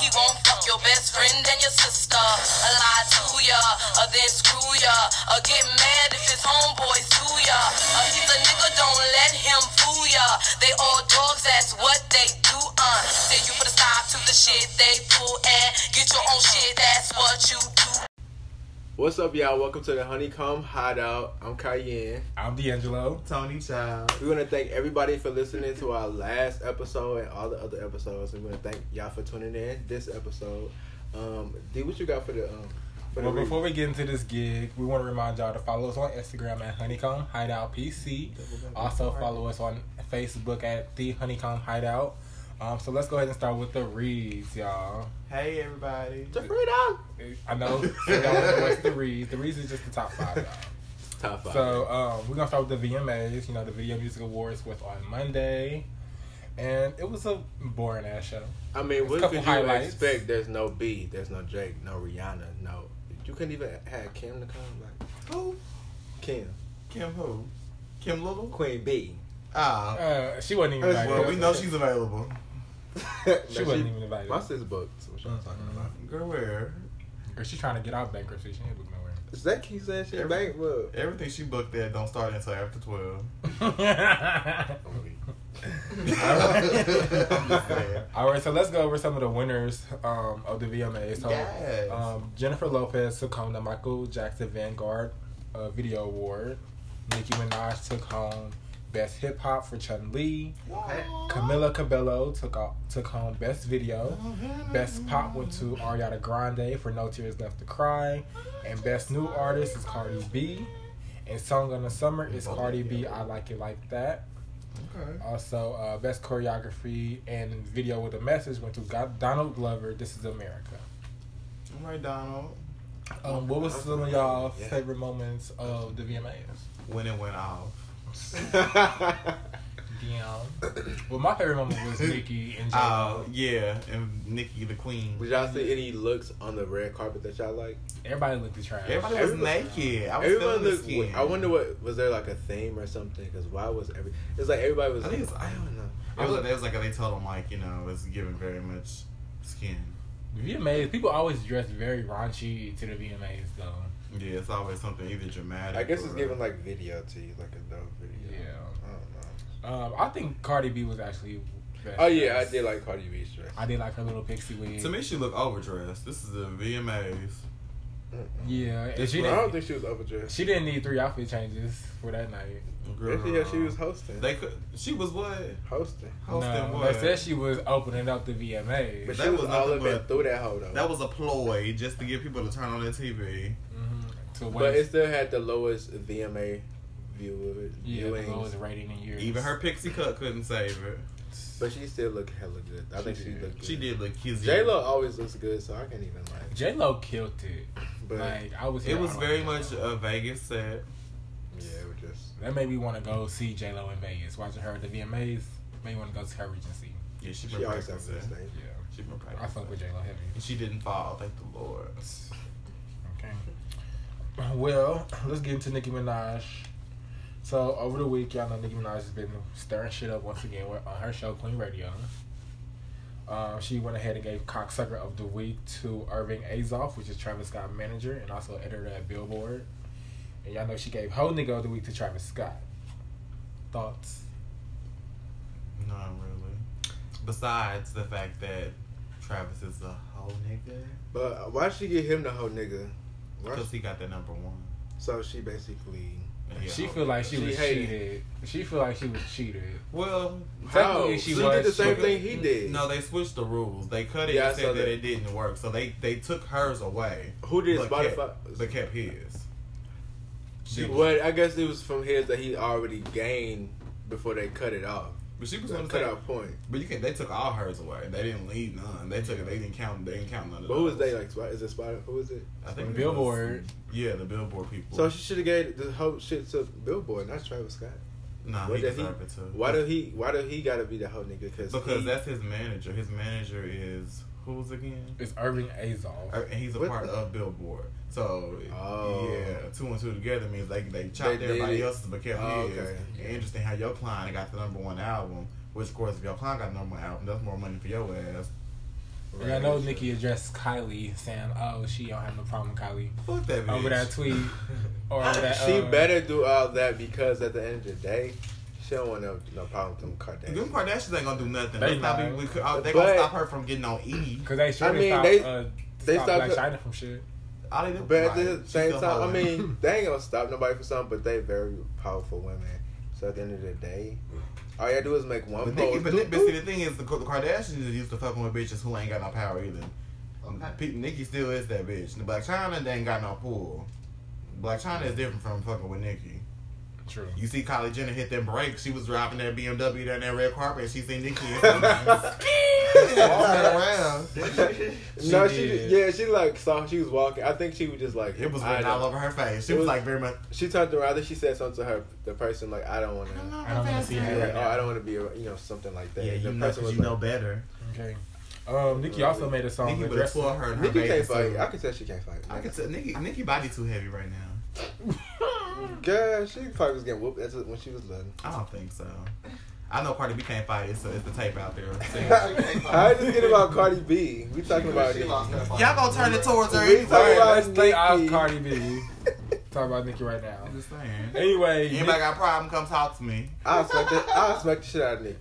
He won't fuck your best friend and your sister. A lie to ya, or then screw ya. Or get mad if his homeboy sue ya. Uh, he's a nigga, don't let him fool ya. They all dogs, that's what they do, uh. Say you put a stop to the shit they pull and get your own shit, that's what you do. What's up, y'all? Welcome to the Honeycomb Hideout. I'm Cayenne. I'm D'Angelo. Tony Child. We want to thank everybody for listening to our last episode and all the other episodes. We want to thank y'all for tuning in this episode. Um, D, what you got for the um? For Well, the before we get into this gig, we want to remind y'all to follow us on Instagram at Honeycomb Hideout PC. Also follow us on Facebook at The Honeycomb Hideout. Um, so let's go ahead and start with the reads, y'all. Hey everybody. To freedom. I know so y'all want to the reads. The reads is just the top five, y'all. Top five. So um, we're gonna start with the VMAs. You know, the Video Music Awards was on Monday, and it was a boring ass show. I mean, There's what couple could you highlights. expect? There's no B. There's no Drake. No Rihanna. No. You couldn't even have Kim to come. Like Who? Kim, Kim who? Kim Little? Queen B. Ah. Uh, she wasn't even invited. well, we know she's available. she wasn't even invited. My sis booked. So what y'all talking Mhm. about? Girl, where? Girl, she trying to get out of bankruptcy. She ain't booked nowhere. Is that Keith saying she Every- bankrupt? Everything she booked there don't start until after 12. All right, so let's go over some of the winners um, of the VMAs. So, Yes. um, Jennifer Lopez took home the Michael Jackson Vanguard uh, Video Award. Nicki Minaj took home Best Hip Hop for Chun Li. Camila Cabello took out, took home Best Video. Best Pop went to Ariana Grande for No Tears Left to Cry. And Best New Artist is Cardi B. And Song of the Summer is Cardi B, I Like It Like That. Okay. Also, uh, best choreography and video with a message went to Go- Donald Glover. This is America. All right, Donald. Um, what was some of y'all Yeah. favorite moments of the VMAs? When it went off. Dion. Well, my favorite moment was Nicki and J. Oh, yeah. And Nikki the Queen. Did y'all see any looks on the red carpet that y'all like? Everybody looked at trash. Everybody was Everybody- naked. I was Everyone looked. skin. I wonder what was there like a theme or something? Because why was every? It's like everybody was. I think it's- I don't know. It was, like, it was like they told him, like, you know, it's giving very much skin. The VMAs, people always dress very raunchy to the VMAs, though. Yeah, it's always something either dramatic. I guess it's or- giving like video to you, like a dope video. Yeah. I don't know. Um, I think Cardi B was actually. Best Oh yeah, I did like Cardi B's dress. I did like her little pixie wig. To me, she looked overdressed. This is the VMAs. Mm-mm. yeah, and This she one, I don't think she was overdressed. She didn't need three outfit changes for that night. Girl, yeah, she was hosting. They could. She was what? hosting. Hosting no, what? they said she was opening up the VMAs. But That she was, was all nothing up but- through that hoe though. That was a ploy just to get people to turn on their TV. To but it still had the lowest VMA view yeah, the lowest rating in years. Even her pixie cut couldn't save it. But she still looked hella good. I She think she did. looked good. She did look kizzy. J Lo always looks good, so I can't even like. J Lo killed it. But like I was. It was I don't very know. much a Vegas set. yeah, it was just. That made me want to go see J Lo in Vegas. Watching her at the VMAs made me want to go to her Regency. Yeah, she She been always has practicing. a stage. Yeah, She been practicing. I practicing. fuck with J Lo heavy. And she didn't fall. Thank the Lord. Okay. Well, let's get into Nicki Minaj. So over the week, y'all know Nicki Minaj has been stirring shit up once again on her show Queen Radio. Um, she went ahead and gave Cocksucker of the Week to Irving Azoff, which is Travis Scott's manager and also editor at Billboard. And y'all know she gave Ho Nigga of the Week to Travis Scott. Thoughts? Not really. Besides the fact that Travis is a whole nigga. But why she get him the whole nigga? Why Because she, he got the number one. so she basically. And he a She hoe feel like she She was hated. cheated. She feel like she was cheated. Well, How? Technically, She, she did the same she- thing he did. No, they switched the rules. They cut it Yeah, and said that. that. it didn't work. So they they took hers away. Who did but Spotify? Kept, but kept his. She, Well, I guess it was from his that he already gained before they cut it off. But she was The going to cut say. out point. But you can. They took all hers away. They didn't leave none. They took it. They didn't count. They didn't count none of But who was those. they like? Spot- Is it Spotify? Who is it? I think it was- Billboard. yeah, the Billboard people. So she should have gave the whole shit to Billboard, not Travis Scott. nah, What he did he- deserved it too. Why do he? Why do he got to be the whole nigga? Cause Because he- that's his manager. His manager is who's again? It's Irving Azoff. Uh, And he's a What part the- of Billboard. So Oh. yeah, two and two together means they they chopped They everybody else's but kept Oh, his. okay. And interesting how your client got the number one album. Which of course, if your client got the number one album, that's more money for your ass. And I know Nicki addressed Kylie saying, "Oh, she don't have no problem with Kylie." Fuck that bitch. Over that tweet or over that. she uh, better do all that because at the end of the day, she don't want no, no problem with them Kardashians. Them Kardashians ain't gonna do nothing. They They, stop not. me, we could, uh, they But- gonna stop her from getting on E. Cause they sure I they mean, stopped, they- uh, they stopped stopped Black her- China from shit. All they do, But at the same still time, I mean, they ain't gonna stop nobody for something, but they very powerful women. So at the end of the day, all you gotta do is make one But, Nicki, post. but, Do- but see, the thing is, the, the Kardashians is used to fucking with bitches who ain't got no power either. Okay. Pe- Nicki still is that bitch. The Blac Chyna, they ain't got no pull. Blac Chyna is different from fucking with Nicki. True. You see Kylie Jenner hit them brakes. She was driving that BMW down that red carpet, and she seen Nicki walking around. no, She she yeah, she like saw she was walking. I think she was just like It was I written all over her face. She was, was- like very much. She turned around and she said something to her the person like I don't want to. I don't wanna see her Yeah, right oh. I don't want to be, a, you know, something like that. Yeah, you the know, person cause was you like, know better. Okay. Um, Nicki also made a song Nicki would addressing. explore her and her Nikki can't fight. suit. I can tell she can't fight. I can tell Nicki, Nicki body too heavy right now. Girl, she probably was getting whooped when she was little. I don't think so. I know Cardi B can't fight. it, so it's the tape out there. I just get about Cardi B. We talking about she Nicki. lost. Y'all gonna turn it towards her We anyway. talking about Alright, let's off Cardi B. Talk about Nicki right now. I'm just saying. Anyway, Anybody got a problem? Come talk to me. I expect it. I expect the shit out of Nicki.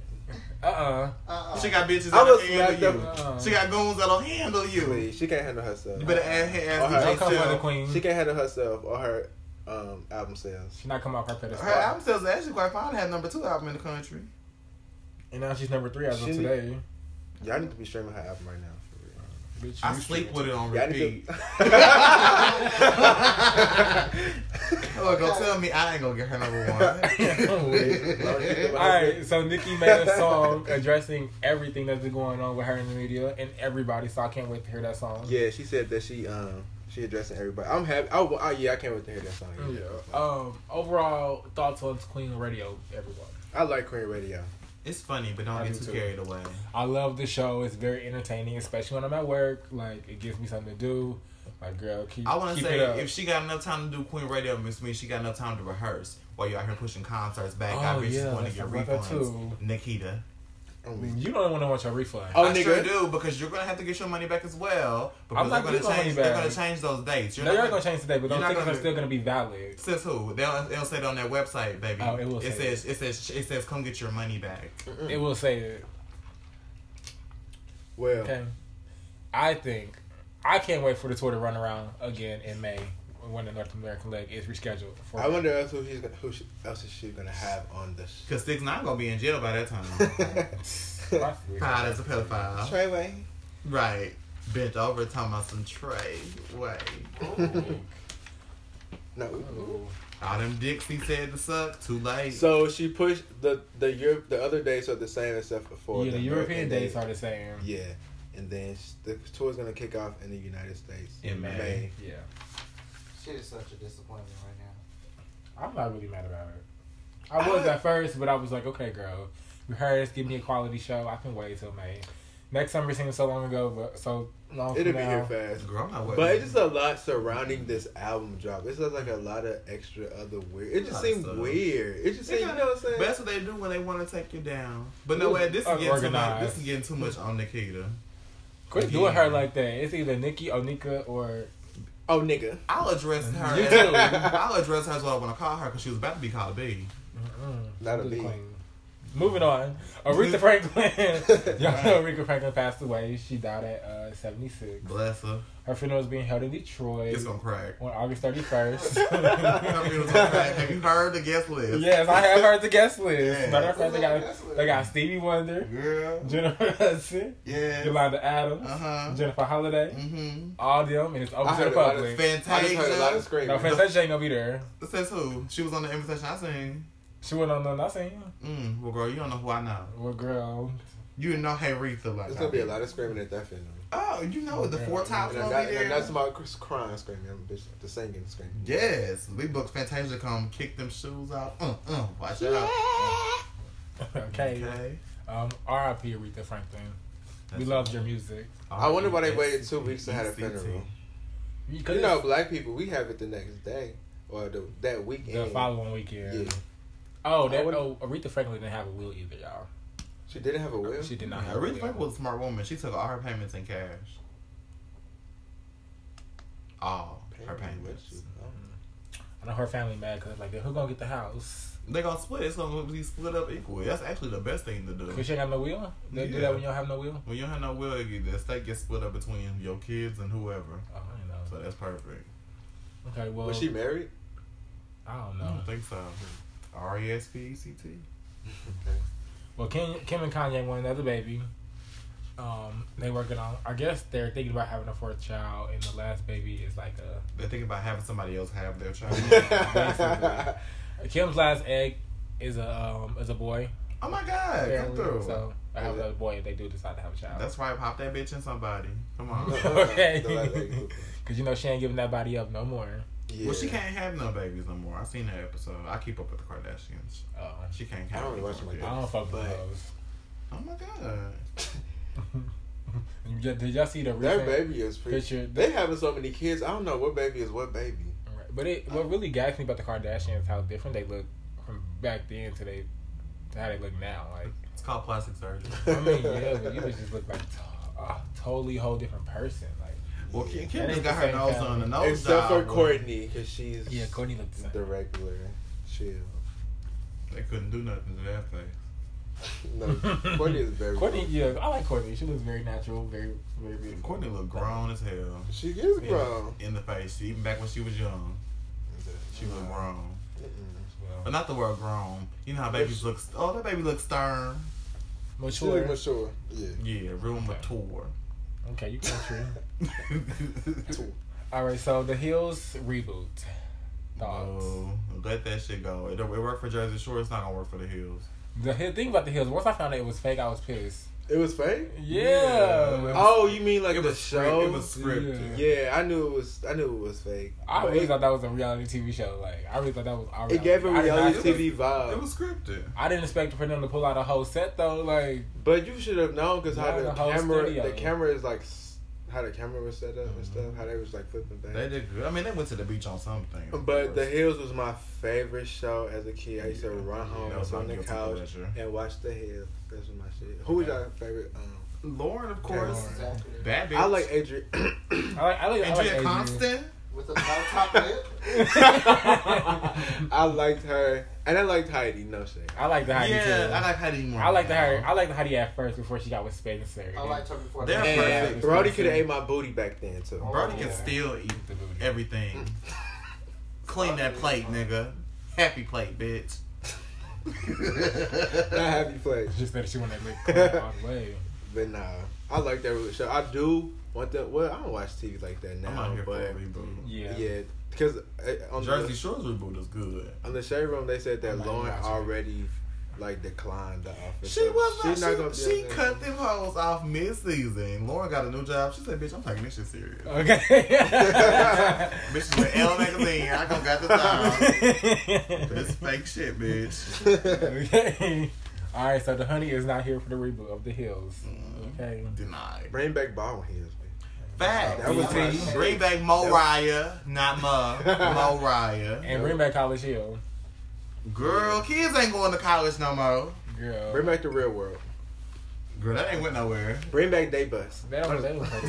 Uh uh Uh-uh. She got bitches that'll handle you. Uh-uh. She got goons that'll handle you. Please, she can't handle herself. You better ask, Or ask her- Don't come for the queen. She can't handle herself or her um, album sales. She not come off her pedestal. Her album sales are actually quite fine. Had number two album in the country. And now she's number three as of today. Y'all need to be streaming her album right now. For real. Bitch, I you sleep with it on Y'all repeat. need Oh, go tell me I ain't gonna get her number one. All right, so Nicki made a song addressing everything that's been going on with her in the media and everybody. So I can't wait to hear that song. Yeah, she said that she um she addressing everybody. I'm happy. Oh, oh yeah, I can't wait to hear that song. Yeah. Um. Overall thoughts on Queen Radio, everyone. I like Queen Radio. It's funny, but don't I get do too too. carried away. I love the show. It's very entertaining, especially when I'm at work. Like it gives me something to do. Like girl, keep. I want to say it up. if she got enough time to do Queen Radio, Miss Me, she got enough time to rehearse while you're out here pushing concerts back. I Oh, bet she's yeah, going to get talk about that refunds. Nikita. Oh, you don't want to want your refund. Oh, I nigga. sure do because you're gonna have to get your money back as well. Because I'm not they're gonna getting money change. They're gonna change those dates. You're no, not you're not gonna change today, but you're those not tickets gonna are do- still gonna be valid. Says who? They'll they'll say it on their website, baby. Oh, it will It say says it says it says come get your money back. It will say it. Well, Okay. I think I can't wait for the tour to run around again in May when the North American leg is rescheduled. For I wonder else who he's gonna, who she, else is she gonna have on the Cause six nine gonna be in jail by that time. show. Proud as a pedophile. Treyway. Right. Bent over talking about some tray. Way. Oh. No. Oh. All them dicks he said to suck. Too late. So she pushed the the Europe the other days are the same except for yeah, the American European dates days. are the same. Yeah, and then sh- the tour's gonna kick off in the United States In May. Yeah. Shit is such a disappointment right now. I'm not really mad about it. I was at first, but I was like, okay, girl, you heard us, give me a quality show. I can wait till May. Next summer seems so long ago, but so long It'll from be now. here fast. Girl, I'm not waiting. But it's just a lot surrounding this album drop. It's just like a lot of extra other weird. It just lot seemed weird. It just seemed, you know what I'm saying? But that's what they do when they want to take you down. But no way, this is getting too much. This is getting too much on Nikita. Quit doing her like that. It's either Nikki, Onika, or oh, nigga. I'll address her. You as, too. I'll address her as what I want to call her because she was about to be called a B. Not a Do the B. queen. Moving on, Aretha Franklin. Y'all know Aretha Franklin passed away. She died at uh, 76. Bless her. Her funeral is being held in Detroit It's gonna crack. on August 31st. Her funeral's gonna crack. Have you heard the guest list? yes, I have heard the guest list. Yeah. Matter of fact, they got, they got Stevie Wonder, Girl. Jennifer Hudson, Yeah. Yolanda Adams, Uh huh. Jennifer Holliday, Mm-hmm. all them, and it's open I to the heard a lot of public. I just heard a lot of Fantasia. screaming. No, Fantasia ain't gonna be there. It says who? She was on the invitation I seen. She went on the nothing. Mm. Well, girl, you don't know who I know. Well, girl, You didn't know Aretha like There's I gonna be a lot of screaming at that funeral. Oh, you know the four tops And I'm gonna not, be and that's my crying screaming. I'm bitch, the singing screaming. Yes, we booked Fantasia to come kick them shoes off. Uh, uh, watch it out. okay. Okay. Um, R.I.P. Aretha Franklin. we loved your music. I wonder why they waited two weeks to have a funeral. You know, black people, we have it the next day or the that weekend. the following weekend. Yeah. Oh, I that would- oh Aretha Franklin didn't have a will either, y'all. She didn't have a will. She did not Yeah, have a Aretha will. Franklin was a smart woman. She took all her payments in cash. All her payments. I know her family mad because like, who gonna get the house? They gonna split. It's gonna be split up equally. That's actually the best thing to do. Cause she ain't got no will. They do that when you don't have no will. When you don't have no will, the estate gets split up between your kids and whoever. Oh, you know. So that's perfect. Okay, well, Was she married? I don't know. I don't think so. R E S P E C T. Well, Kim, Kim and Kanye want another baby. Um, they working on. I guess they're thinking about having a fourth child, and the last baby is like a. They're thinking about having somebody else have their child. Kim's last egg is a um is a boy. oh my God, come through. So I have a boy if they do decide to have a child. That's right. Pop that bitch in somebody. Come on. okay. The last egg. Cause you know she ain't giving that body up no more. Yeah. Well, she can't have no babies no more. I seen that episode. I keep up with the Kardashians. Oh, She can't have. I have. don't any watch more them I don't fuck with those. Oh my God. Did y'all see the Their baby is pretty. picture? They having so many kids. I don't know what baby is what baby. Right. But it what really gas me about the Kardashians how different they look from back then to they to how they look now. Like It's called plastic surgery. I mean, yeah, but you just look like to- a totally whole different person. Like Well, Kim, Kim just got her same nose family. on the nose Except for job. Kourtney, because she's yeah, Kourtney looked the same. the regular chill. They couldn't do nothing to that face. No, Kourtney is very. Kourtney, yeah, I like Kourtney. She looks very natural, very very beautiful. Kourtney looked grown as hell She is Yeah. grown. in the face. Even back when she was young, she looked grown. Mm-mm. But not the word grown. You know how babies look. Oh, that baby looks stern. She Mature. look mature. Yeah. Yeah, real Okay. mature. Okay, you can true. All right, so the Hills reboot. Thoughts. no, let that shit go. It, it worked for Jersey Shore. It's not gonna work for the Hills. The thing about the Hills, once I found out it was fake, I was pissed. It was fake. Yeah. Oh, you mean like the was show? Script, it was scripted. Yeah, I knew it was. I knew it was fake. I But really it, thought that was a reality TV show. Like I really thought that was. Our it gave a I did not reality expect- TV vibe. It was scripted. I didn't expect for them to pull out a whole set though. Like but you should have known because how the, the camera, studio. the camera is like, s- how the camera was set up and stuff. How they was like flipping things. They did good. I mean, they went to the beach on something. But The. Hills was my favorite show as a kid. I used to Yeah. run home That was on the couch pleasure. and watch The Hills. That's was my shit. Who was your favorite? Um, Lauren, of course. Lauren. Exactly. Bad bitch. I like Adrian. I like I like, I like Andrea Adrian. Constant. With a no top lip. I liked her, and I liked Heidi. No shade. I like the Heidi Yeah, too. I like Heidi more. I like the now. Heidi. I like the Heidi at first before she got with Spencer. I liked her before They're that. And perfect. Brody could have ate my booty back then too. Oh, Brody can still eat The booty. everything. Mm. Clean that plate, nigga. Happy plate, bitch. Not happy place, Just that she wanted to lick all the way. but nah. I like that show. I do want that. Well, I don't watch TV like that I'm now, not here for a but reboot. Yeah. yeah, because on Jersey the Shore's reboot is good. on the shade room they said that Lauren watch it. already like declined the offer. She was not. she's not gonna she she on there. cut them hoes off mid season. Lauren got a new job. She said, "Bitch, I'm taking this shit serious." Okay. bitch, she went Elle magazine. I gonna got the time. This fake shit, bitch. okay. All right, so the honey is not here for the reboot of the Hills. Mm. Okay. Denied. Bring back Ball Hills. Fact. That was BT. my- Bring back Moriah, not Ma. Moriah. And bring back College Hill. Girl, kids ain't going to college no more. Girl. Bring back the real world. Girl, that ain't went nowhere. Bring back Day Bus. They don't, they don't Hey,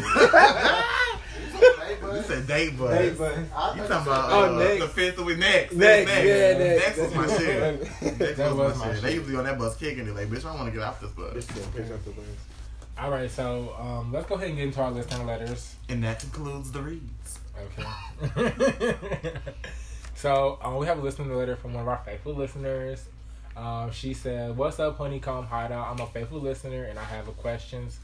bud. You said date bus. Day Bus. I You thought talking you said- about Oh, uh, next. the fifth with next. Next, next. yeah, next. Next was my shit. Next That was, was my my shit. They shit. usually on that bus kicking it like, bitch, I want to get off this bus. This thing picks up the bus. All right, so um, let's go ahead and get into our listener letters. And that concludes the reads. Okay. so um, we have a listener letter from one of our faithful listeners. Um, she said, "What's up, Honeycomb Hideout? I'm a faithful listener, and I have a questions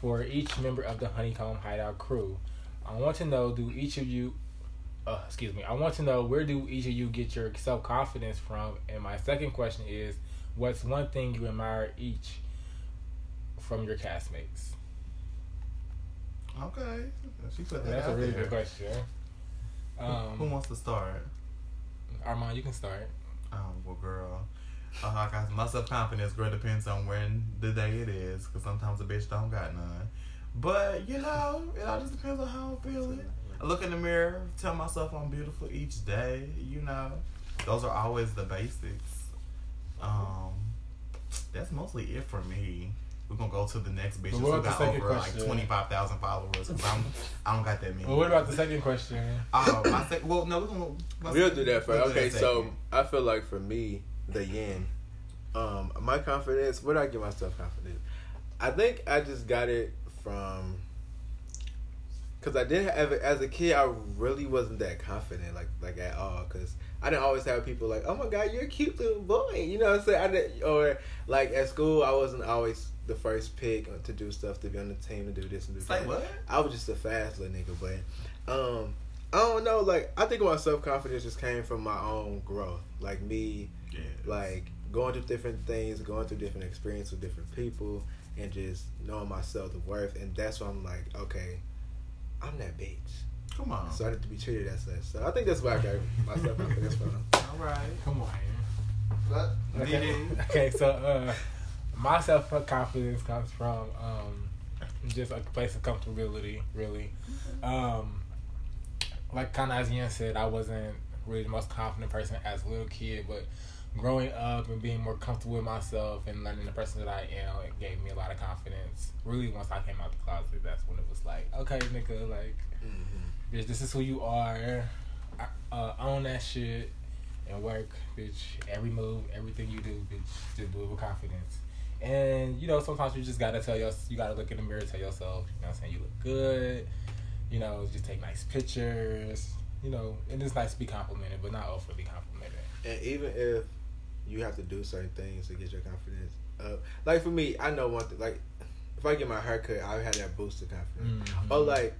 for each member of the Honeycomb Hideout crew. I want to know: Do each of you, uh, excuse me, I want to know where do each of you get your self confidence from? And my second question is, what's one thing you admire each from your castmates? Okay. She put that That's a really there. good question. Who Um, wants to start? Armand, you can start. Um, well, girl. Uh, I got my self confidence, girl, depends on when the day it is, because sometimes a bitch don't got none. But, you know, it all just depends on how I'm feeling. I look in the mirror, tell myself I'm beautiful each day, you know. Those are always the basics. Um, that's mostly it for me. We're gonna go to the next bitch But who got the second over like question? twenty five thousand followers. 'cause I'm, I don't got that many. Well, what about the second question? Oh, my sec- well, no, we're gonna we'll sec- do that first. we'll Okay, that so. I feel like for me, the yin, um, my confidence. Where do I get myself confidence? I think I just got it from. Cause I didn't have it as a kid. I really wasn't that confident, like like at all. Cause I didn't always have people like, "Oh my God, you're a cute little boy," you know what I'm saying? I didn't, or like at school, I wasn't always the first pick to do stuff, to be on the team, to do this and do Say that. what? I was just a fast little nigga, but um, I don't know. Like I think my self confidence just came from my own growth. Like me, Yeah. like going through different things, going through different experiences with different people, and just knowing my self worth. And that's why I'm like, okay, I'm that bitch. Come on. So I need to be treated as such. So I think that's why I got my self confidence from. All right. Come on. But Okay. Dee-Dee. okay, so uh, my self confidence comes from um, just a place of comfortability, really. Um, like kind of as Ian said, I wasn't really the most confident person as a little kid, but growing up and being more comfortable with myself and learning the person that I am, it gave me a lot of confidence. Really, once I came out the closet, that's when it was like, okay, nigga, like, Mm-hmm. bitch, this is who you are. Uh, own that shit and work, bitch. Every move, everything you do, bitch, just do it with confidence. And you know, sometimes you just gotta tell yourself, you gotta look in the mirror, tell yourself, you know, what I'm saying you look good. You know, just take nice pictures. You know, and it's nice to be complimented, but not overly complimented. And even if you have to do certain things to get your confidence up, like for me, I know one thing. Like if I get my hair cut, I have that boost of confidence. Mhm. Or like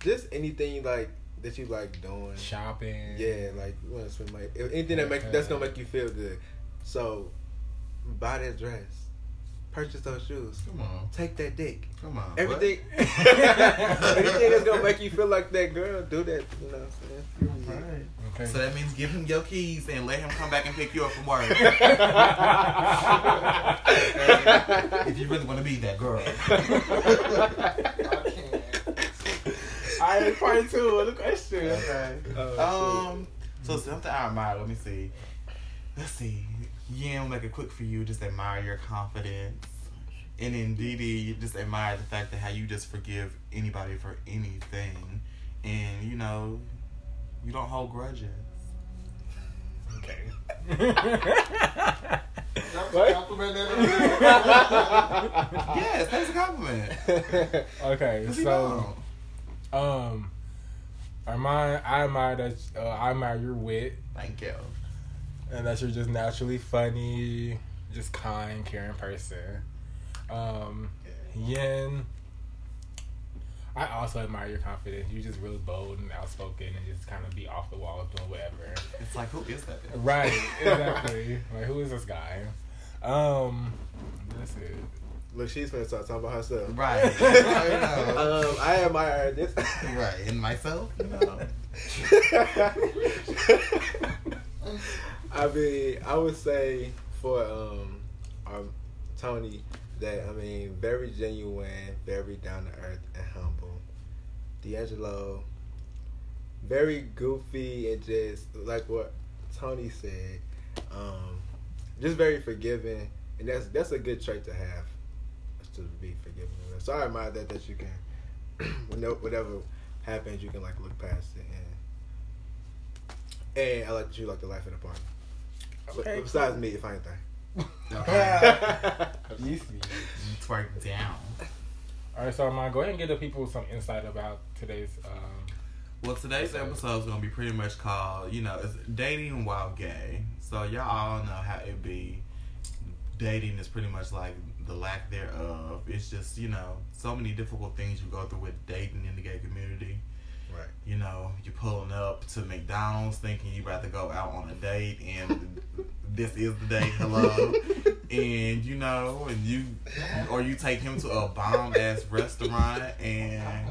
just anything like that you like doing. Shopping. Yeah, like you want to spend money. Anything that make that's gonna make you feel good. So buy that dress, purchase those shoes, Come on. take that dick. Come on. Everything, anything that's gonna make you feel like that girl, do that. You know what I'm saying? Right. Okay. So that means give him your keys and let him come back and pick you up from work. if you really want to be that girl. I can't. I part two of the question. Okay. Oh, Um. So something I admire. Let me see. Let's see. Yeah, I'll make it quick for you. Just admire your confidence. And then Dee Dee, just admire the fact that how you just forgive anybody for anything, and you know, you don't hold grudges. Okay. That was a compliment. Yes, that's a compliment. okay, so um, I admire, I admire that uh, I admire your wit Thank you. And that you're just naturally funny, just kind, caring person. Um, Yin, I also admire your confidence. You're just really bold and outspoken and just kind of be off the wall doing whatever. It's like, who is that? bitch? Right, exactly. like, who is this guy? Um, that's it. Look, she's gonna start talking about herself. Right. I know. um, I admire this. right. And myself, you know. I mean, I would say for um, um, Tony that I mean, very genuine, very down to earth and humble. D'Angelo, very goofy and just like what Tony said, um, just very forgiving, and that's that's a good trait to have, to be forgiving. So I admire that that you can, whatever happens, you can like look past it and and I like you like the life of the party. Okay, Besides me, if I ain't there. Okay. You see. You twerk down. All right, so I'm gonna go ahead and give the people some insight about today's. Um, Well, today's episode is gonna be pretty much called, you know, it's dating while gay. So y'all all know how it be. Dating is pretty much like the lack thereof. It's just you know so many difficult things you go through with dating in the gay community. Right. You know, you're pulling up to McDonald's thinking you about to go out on a date, and this is the date. Hello, and you know, and you or you take him to a bomb ass restaurant and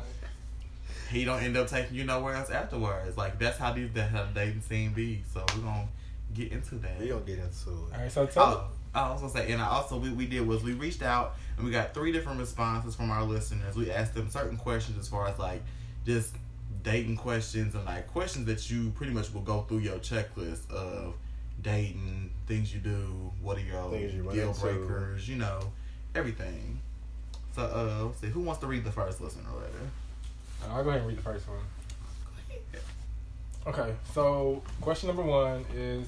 he don't end up taking you nowhere else afterwards. Like that's how these that how the dating scene be. So we're gonna get into that. We're gonna get into all it. right, so tell. Oh, I was gonna say, and I also what we did was we reached out and we got three different responses from our listeners. We asked them certain questions as far as like just dating questions and like questions that you pretty much will go through your checklist of dating, things you do, what are your you run deal into. breakers, you know, everything. So, uh, let's see, who wants to read the first listener letter? Uh, I'll go ahead and read the first one. Okay, so question number one is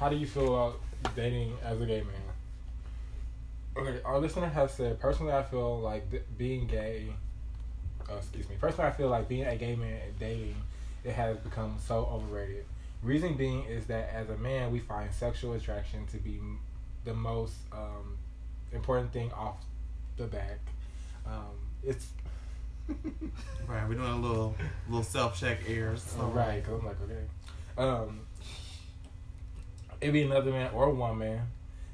How do you feel about dating as a gay man? Okay, our listener has said, Personally, I feel like th- being gay, uh, excuse me, personally, I feel like being a gay man and dating, it has become so overrated. Reason being is that as a man, we find sexual attraction to be the most um, important thing off the back. Um, it's Right, we're doing a little little self check airs. So. Right, because I'm like, okay. Um, it'd be another man or a woman,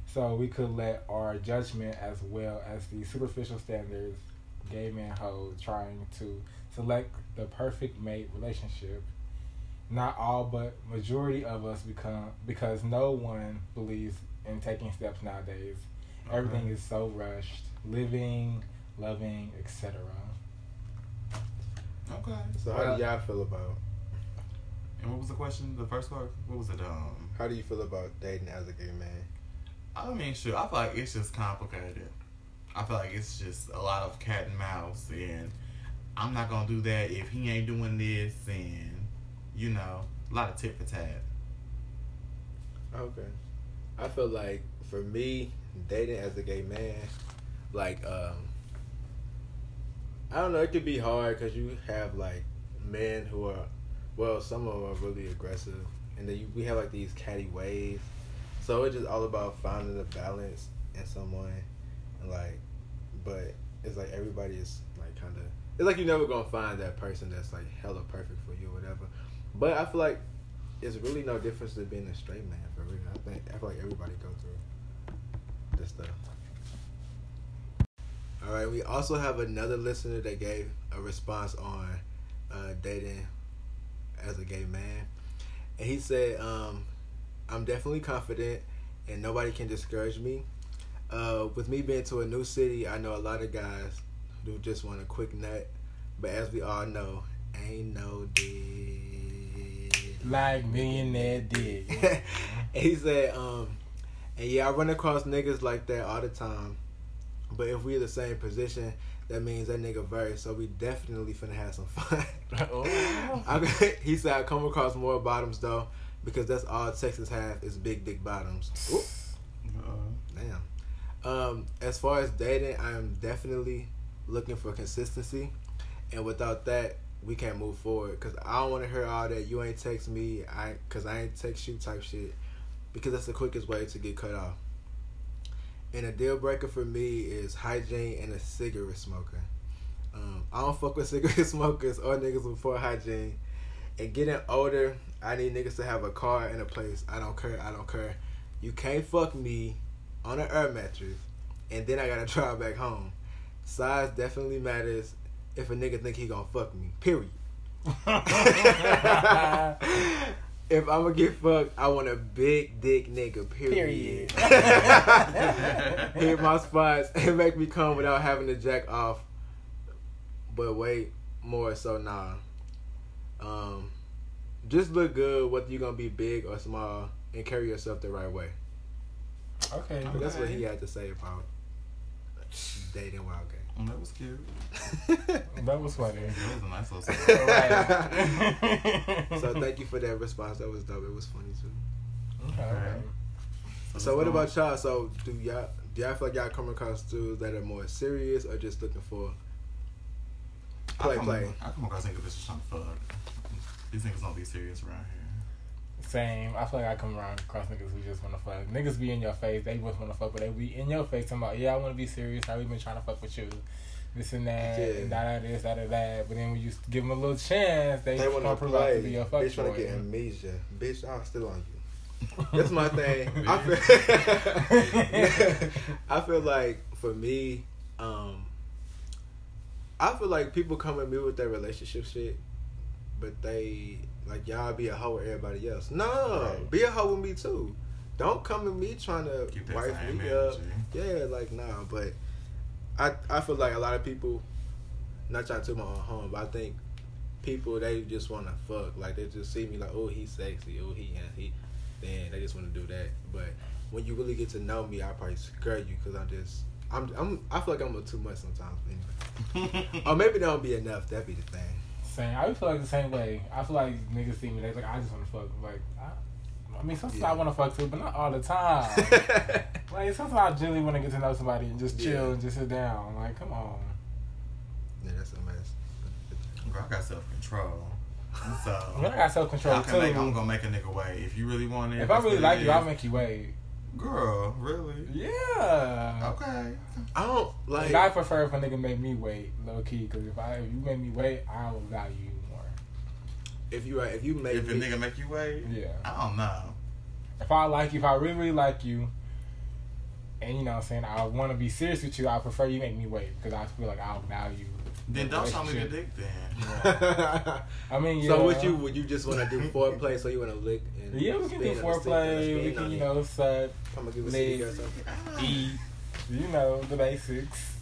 so we could let our judgment as well as the superficial standards gay man hold trying to select the perfect mate relationship. Not all, but majority of us become because no one believes in taking steps nowadays. Everything is so rushed, living, loving, etc. Okay. So how do y'all feel about And what was the question? The first part? What was it? Um, how do you feel about dating as a gay man? I mean, sure. I feel like it's just complicated. I feel like it's just a lot of cat and mouse, and I'm not gonna do that if he ain't doing this, and you know, a lot of tit for tat. Okay. I feel like for me, dating as a gay man, like um, I don't know, it could be hard because you have like men who are, well, some of them are really aggressive, and then you, we have like these catty ways. So it's just all about finding the balance in someone, like, but it's like everybody is like kind of. It's like you're never gonna find that person that's like hella perfect for you or whatever. But I feel like it's really no difference to being a straight man for real. I think I feel like everybody go through this stuff. All right, we also have another listener that gave a response on uh, dating as a gay man, and he said, um, "I'm definitely confident, and nobody can discourage me. Uh, with me being to a new city, I know a lot of guys who just want a quick nut, but as we all know, ain't no dick." Like millionaire and he said, um, and yeah, I run across niggas like that all the time. But if we're the same position, that means that nigga verse. So we definitely finna have some fun. Oh. I, he said I come across more bottoms though, because that's all Texas have is big dick bottoms. Damn. Um, as far as dating, I am definitely looking for consistency, and without that, we can't move forward. Cause I don't want to hear all that you ain't text me, I cause I ain't text you type shit, because that's the quickest way to get cut off. And a deal breaker for me is hygiene and a cigarette smoker. Um, I don't fuck with cigarette smokers or niggas before hygiene. And getting older, I need niggas to have a car and a place. I don't care. I don't care. You can't fuck me on an air mattress, and then I gotta drive back home. Size definitely matters if a nigga think he gonna fuck me. Period. if I'm gonna get fucked, I want a big dick nigga. Period. Period. Hit my spots and make me come without having to jack off. But wait, more so nah. Um, just look good whether you're gonna be big or small and carry yourself the right way. Okay. But that's what he had to say about dating while gay. mm, that was cute. That was funny. That was a nice little story. Right. so thank you for that response. That was dope. It was funny too. Okay, okay. So what about y'all? So do y'all do y'all feel like y'all come across dudes that are more serious or just looking for play I come, play? I come across niggas that's just trying to fuck. These niggas don't be serious around here. Same. I feel like I come around across niggas who just want to fuck. Niggas be in your face. They just want to fuck, but they be in your face talking about, yeah, I want to be serious. How we been trying to fuck with you. This and that, Yeah. and that, this, da da that. But then when you give them a little chance, they, They want to play. to be your fuck Bitch want to get amnesia. Bitch, I'm still on you. That's my thing. I feel, I feel like for me, um, I feel like people come at me with their relationship shit, but they like y'all be a hoe with everybody else. No, Right. be a hoe with me too. Don't come at me trying to wife me up. Yeah, like nah, but I I feel like a lot of people, not trying to my own home, but I think people they just want to fuck. Like they just see me like, oh, he's sexy, oh, he he, then they just want to do that. But when you really get to know me, I probably scare you because I'm just I'm I'm I feel like I'm a too much sometimes. Anyway. or maybe that don't be enough. That'd be the thing. Same. I feel like the same way. I feel like niggas see me, they like, I just want to fuck. Like, I, I mean, sometimes Yeah. I want to fuck too, but not all the time. like, sometimes I genuinely want to get to know somebody and just chill Yeah. and just sit down. Like, come on. yeah, that's a mess. Girl, I got self control. So I, mean, I got self control too. I'm gonna make a nigga wait. If you really want it, if I really like you, I'll make you wait. Girl, really? Yeah. Okay. I don't like. Like, I prefer if a nigga make me wait, low key, because if I if you make me wait, I will value you more. if you if you make If a me, nigga make you wait, Yeah. I don't know. If I like you, if I really, really like you, and you know what I'm saying, I want to be serious with you, I prefer you make me wait, because I feel like I'll value Then don't show me the relationship. dick then. I mean, yeah. So would you would you just want to do foreplay? So you want to lick and Yeah, we can do spin on the stick and foreplay. We can, you it? know, suck, come and give a lick, CD or something. eat. You know the basics.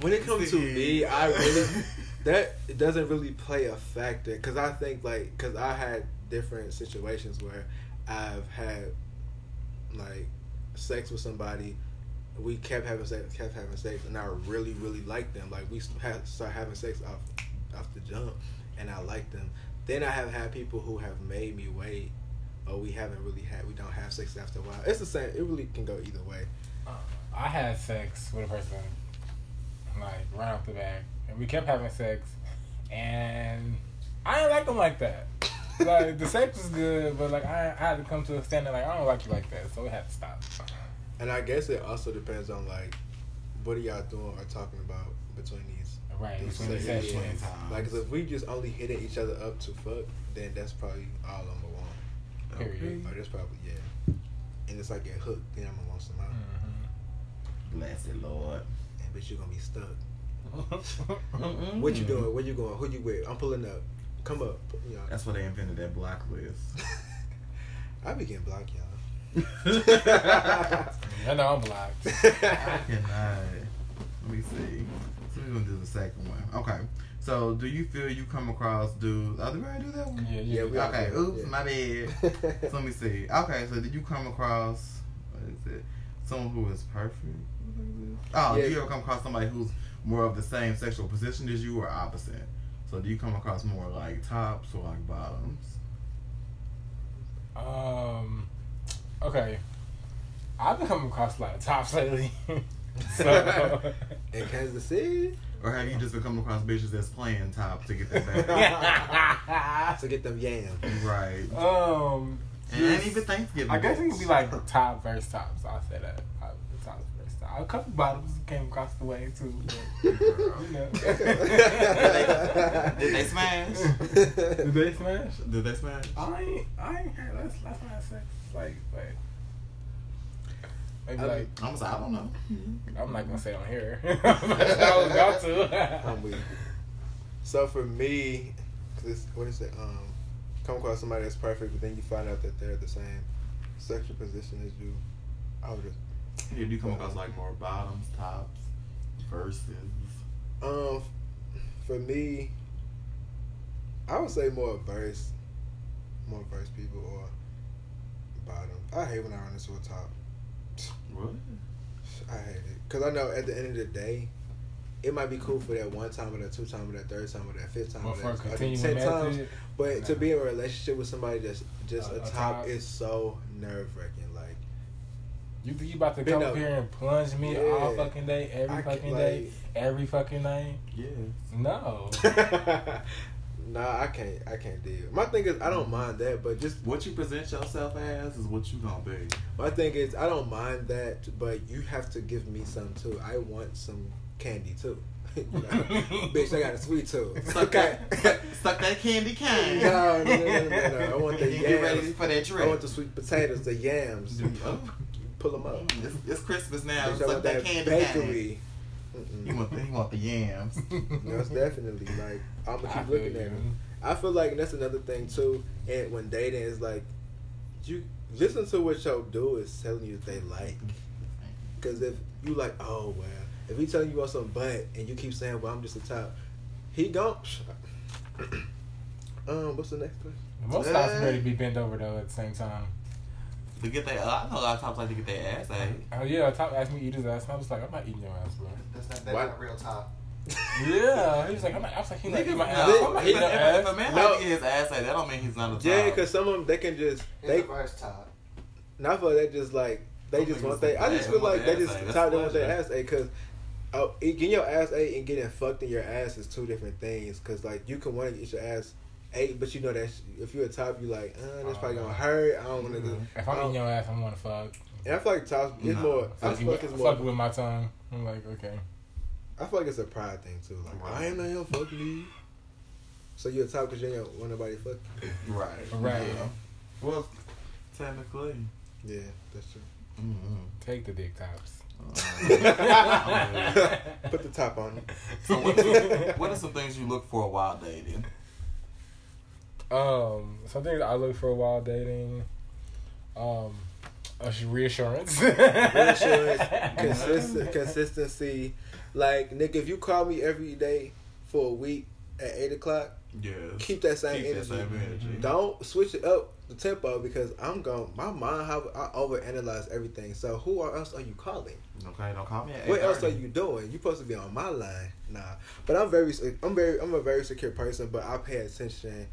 When it comes to me, I really that it doesn't really play a factor because I think like because I had different situations where I've had like sex with somebody. We kept having sex, kept having sex, and I really, really liked them. Like we had, start having sex off, off the jump, and I liked them. Then I have had people who have made me wait, or we haven't really had, we don't have sex after a while. It's the same. It really can go either way. Uh, I had sex with a person, like right off the bat, and we kept having sex, and I didn't like them like that. Like the sex was good, but like I, I had to come to a standard like I don't like you like that, so we had to stop. And I guess it also depends on like what are y'all doing or talking about between these. Right, these between the sessions. sessions. Like 'cause if we just only hitting each other up to fuck, then that's probably all I'm gonna want. Period. Or that's probably yeah. And it's like get hooked, then I'm gonna want some more. Mm-hmm. Bless it, Lord. And bitch, you gonna be stuck. What you doing? Where you going? Who you with? I'm pulling up. Come up. You know. That's why they invented that block list. I be getting blocked, y'all. I know I'm blocked. I cannot. Let me see. So we're gonna do the second one. Okay. So do you feel you come across dudes? Oh, did we already do that one? Yeah, Yeah, yeah. we are. Okay. Oops, Yeah. my bad. So let me see. Okay, so did you come across what is it? Someone who is perfect? What is it? Oh, Yeah. do you ever come across somebody who's more of the same sexual position as you or opposite? So do you come across more like tops or like bottoms? Um. Okay. I've been coming across a lot of tops lately. so. In Kansas City Or have you just been coming across bitches that's playing top to get that back? to get them yams. right. um. And ain't even Thanksgiving. I guess it would be like top versus tops. I'll say that. Top, tops versus tops. A couple bottoms came across the way too. But, you know. Did they smash? Did they smash? Did they smash? I ain't. I ain't had. That's that's not sex. Like like. Maybe I like I was like, I don't know. I'm not gonna say on here. I was about to. I'm with. So for me, cause what is it? Um, come across somebody that's perfect, but then you find out that they're the same sexual position as you. I would just, Yeah, do you come across like more bottoms, tops, verses? um, for me, I would say more verse, more verse people or bottom. I hate when I run into a top. What? I hate it because I know at the end of the day. It might be cool for that one time or that two time or that third time or that fifth time But or a that ten times. But to be in a relationship with somebody that's just A- a, top, top. is so nerve wracking. Like you think you about to come up. here and plunge me all fucking day, every I fucking can- day, every fucking night? Yeah. No. nah, I can't. I can't deal. My thing is, I don't mind that, but just What you present yourself as is what you gonna be. my thing is, I don't mind that, but you have to give me some too. I want some candy too. you know? Bitch, I got a sweet tooth. Suck that, suck, that candy cane. No, no, no, no, no. I want the You get ready yams. for that trip. I want the sweet potatoes, the yams. Pull them up. it's, it's Christmas now. Bitch, Suck that that candy cane. Mm-mm. You want the, you want the yams. No, it's definitely like I'm gonna keep feel looking at him. I feel like that's another thing too. And when dating is like, you listen to what your dude is telling you that they like. Because if you like, oh well, if he telling you want some butt and you keep saying, well, I'm just a top, he gon' um, what's the next question? Most Eh. tops ready to be bent over though at the same time. To get that, I know a lot of tops like to get their ass ate. Oh yeah, top asked me to eat his ass, and I was like, I'm not eating your ass, bro. That's not, that's Why- not a real top. Yeah, he was like, I'm not. I was like, he not eating my ass. Niggas- I'm not If, eating if, your if a man No. like his ass ate, that don't mean he's not a top. Yeah, because some of them they can just It's they a first top. not for that just like they just niggas want they. I just feel like they just ate. That's tired they want their ass eh, ate because. Oh, getting your ass ate and getting fucked in your ass is two different things. Cause like you can want to get your ass ate, but you know that if you're a top, you like, uh, that's probably gonna hurt. I don't want to do. If I'm I eating your ass, I'm gonna fuck. And I feel like tops it's No. more. I Fuck, feel you, like it's fuck with my tongue. I'm like, okay. I feel like it's a pride thing too. Like I ain't not here fucking me. So you're a top because you ain't want nobody fuck. you. Right. Right. Yeah. Well, technically. Yeah, that's true. Mm-hmm. Take the dick tops. Put the top on so what are, some, what are some things you look for while dating? Um, something I look for while dating, um, reassurance. Reassurance, consistent, consistency. Like nigga, if you call me every day for a week at eight o'clock, Yes. keep that same Keep energy. that same energy. Don't switch it up the tempo because I'm going. My mind, how I overanalyze everything. So who else are you calling? Okay, don't call me at What else are you doing? You supposed to be on my line, nah. But I'm very, I'm very, I'm a very secure person. But I pay attention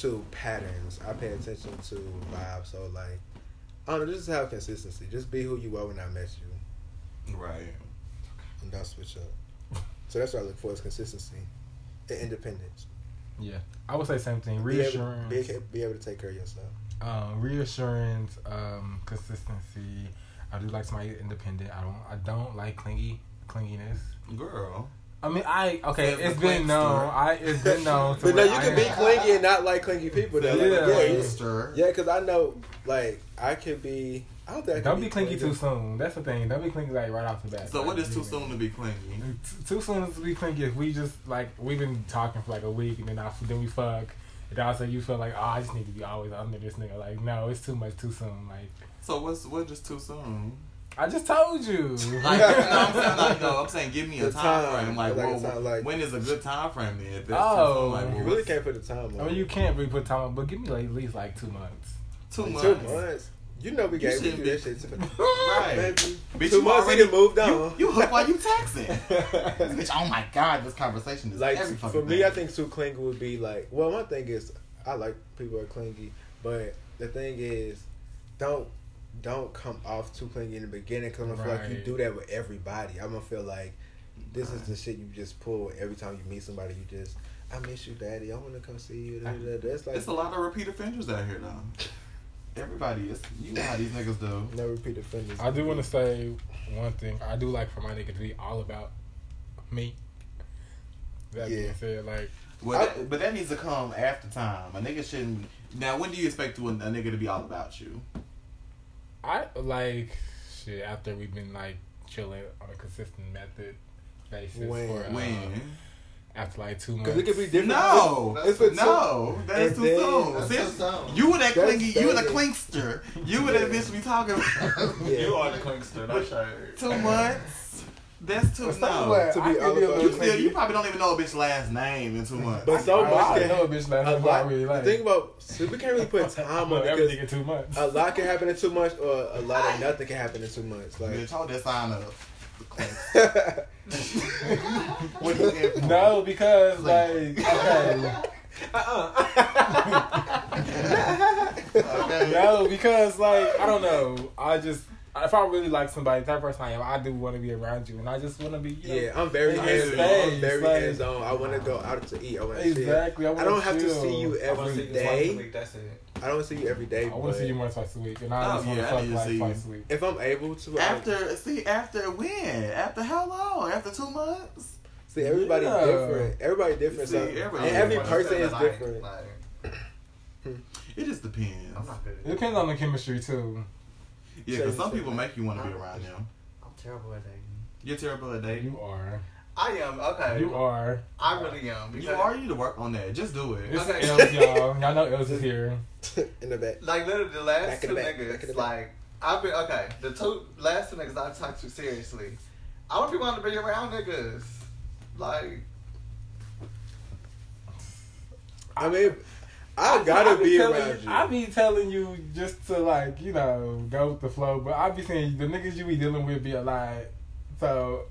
to patterns. I pay attention to vibes. So like, I don't know. Just have consistency. Just be who you were when I met you, Right. and don't switch up. So that's what I look for: is consistency and independence. yeah, I would say same thing. Be able, Reassurance. be, able- be able to take care of yourself. um, reassurance, um, consistency. I do like somebody independent. I don't. I don't like clingy clinginess. Girl. I mean, I okay. Says It's been known. I it's been known. to But no, where you I can be am- clingy and not like clingy people. Though. Like, Yeah. yeah, yeah, yeah. Because I know, like, I could be. I don't think I Don't be clingy too soon. That's the thing. Don't be clingy like right off the bat. So what Like, is too soon to be clingy? Too soon to be clingy. If we just like we've been talking for like a week and then I then we fuck. And then also you feel like oh I just need to be always under this nigga. Like no, it's too much too soon. Like So what's what just too soon? I just told you. Like, no, I'm saying like no, I'm saying give me a The time, time. frame. Like, Like, well, it's like- when is a good time frame then? If that's Oh. like, well, You really can't put a time on. I mean you can't really put time on, but give me like at least like two months. two Like, months. Two months. You know we You gave we shouldn't do be- that shit. Too. Right. Bitch, Two months already- he done moved on. You, you hook while you texting. Bitch, oh my god, this conversation is like every for me, thing. I think too clingy would be like. Well, my thing is, I like people who are clingy, but the thing is, don't don't come off too clingy in the beginning because I'm gonna feel like you do that with everybody. I'm gonna feel like this is the shit you just pull every time you meet somebody. You just, I miss you, daddy. I want to come see you. That's like It's a lot of repeat offenders out here now. Everybody is. You know how these niggas do. no repeat offenders. I do want to say one thing. I do like for my nigga to be all about me. That Yeah. being said, like Well, I- that, but that needs to come after time. A nigga shouldn't. Now, when do you expect to, a nigga to be all about you? I like shit after we've been like chilling on a consistent method basis When? for uh, When? after like two months. because it could be different. No, It's for no, that's And too soon. That's See, too soon. You were that That's clingy. You were the better. clinkster. You were that bitch we talking about. Yeah. You are the clinkster, no shirt. Two months. That's too no. To be I could all be a You you. still, you probably don't even know a bitch last name in two months. But so I, much I can know a bitch like a that's what I lot. really like. The thing about see, we can't really put time on know it everything because in two months. a lot can happen in two months, or a lot of nothing can happen in two months. Like bitch, hold that sign up. What do you get for? no, because like okay, Okay. no, because like I don't know. I just if I really like somebody, that type of person I am, I do want to be around you, and I just want to be. You know, yeah, I'm very in hands on. I'm very like- hands on. I want to go out to eat. I want to Exactly. I, I don't have to see you I every see you twice a day. week. That's it. I don't see you every day. I want to see you more twice a week, and I Oh, just want yeah, I to fuck need to like see twice a week. If I'm able to, I, After see after when? After how long? After two months? see everybody Yeah. different. Everybody different. See, so, everybody and every person is Like- different. Like, hmm. It just depends. I'm not good at it. depends on the chemistry too. Yeah, because some people make you want to be around them. I'm terrible at dating. You're terrible at dating. You are. I am, okay. You are. I really am. You Because, are. You to work on that. Just do it. It's Okay. Els, y'all. Y'all know Els is here. in the back. like, literally, the last Back two the back, back in niggas, the like, I've been, okay, the two last two niggas I talked to seriously, I don't even want people to be around niggas. Like, I mean, I I gotta be be around you. I be telling you just to like you know go with the flow, but I be saying the niggas you be dealing with be a lie. So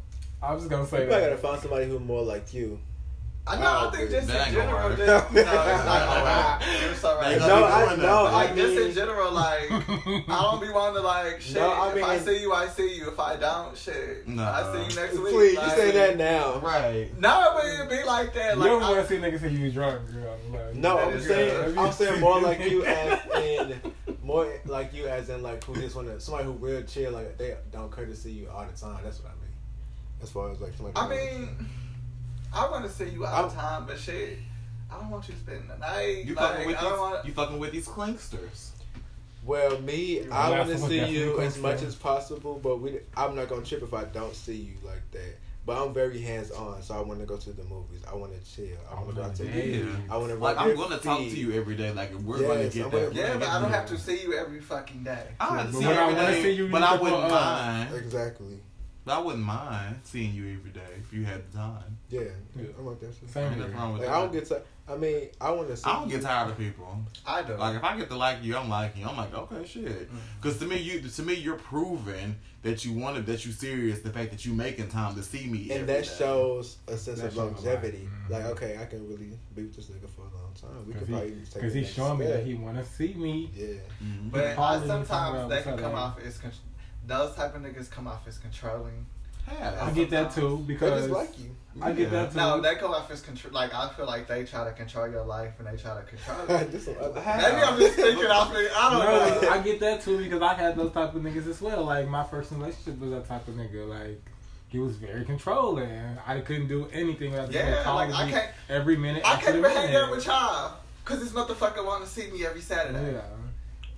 I'm just gonna say You probably gotta find somebody who more like you. I know. Uh, I think just in general, work. just, no, it's not gonna. You're so right. No, I know. I Like just in general, like I don't be wanting to like shit. No, I if I see you, I see you. If I don't, shit, No. I see you next week. please, you like, say that now. Right. No, but it be like that. You Like don't I- want to see niggas say you drunk, girl. Like, No, I'm is saying good. I'm saying more like you as in more like you as in like who just wanna somebody who real chill like they don't courtesy you all the time. That's what I mean. As far as like somebody. I who- mean, I want to see you all the time, but shit, I don't want you spending the night. You like, fucking with these, want. you fucking with these clinksters. Well, me, I want to see you as much friend. as possible, but we, I'm not gonna trip if I don't see you like that. But I'm very hands on, so I want to go to the movies. I want to chill. I want to go out to eat. I want to Like I'm gonna talk to you every day. Like we're gonna get I'm that. Yeah, but I don't have to see you every fucking day. Ah, I don't have to see you when wanna see you, you but I wouldn't uh, mind. Exactly. But I wouldn't mind seeing you every day if you had the time. Yeah, Yeah. I'm like that. shit. Same Ain't nothing wrong with Like that. I don't get to. I mean, I want to. See I don't get tired of people. I don't. Like if I get to like you, I'm liking you. I'm like, okay, shit. Mm-hmm. Because to me, you to me, you're proving that you wanted, that you serious. The fact that you making time to see me, and every that day. shows a sense That of shows a lot. longevity. Mhm. Like, okay, I can really be with this nigga for a long time. We could he- probably even take Cause he's next showing me that he want to see me. Yeah. Mhm. But I, sometimes that can come man. off as con- those type of niggas come off as controlling. Yeah. I get that too because They because just like you. I get that too. No, they come off as control. Like I feel like they try to control your life and they try to control you. This some other- How? Maybe I'm just thinking off it. I don't No, know. I get that too because I had those type of niggas as well. Like my first relationship was that type of nigga. Like he was very controlling. I couldn't do anything without Yeah, yeah, calling like, I me can't- every minute. I after can't the even hang minute. out with y'all. Cause this motherfucker want to see me every Saturday. Yeah.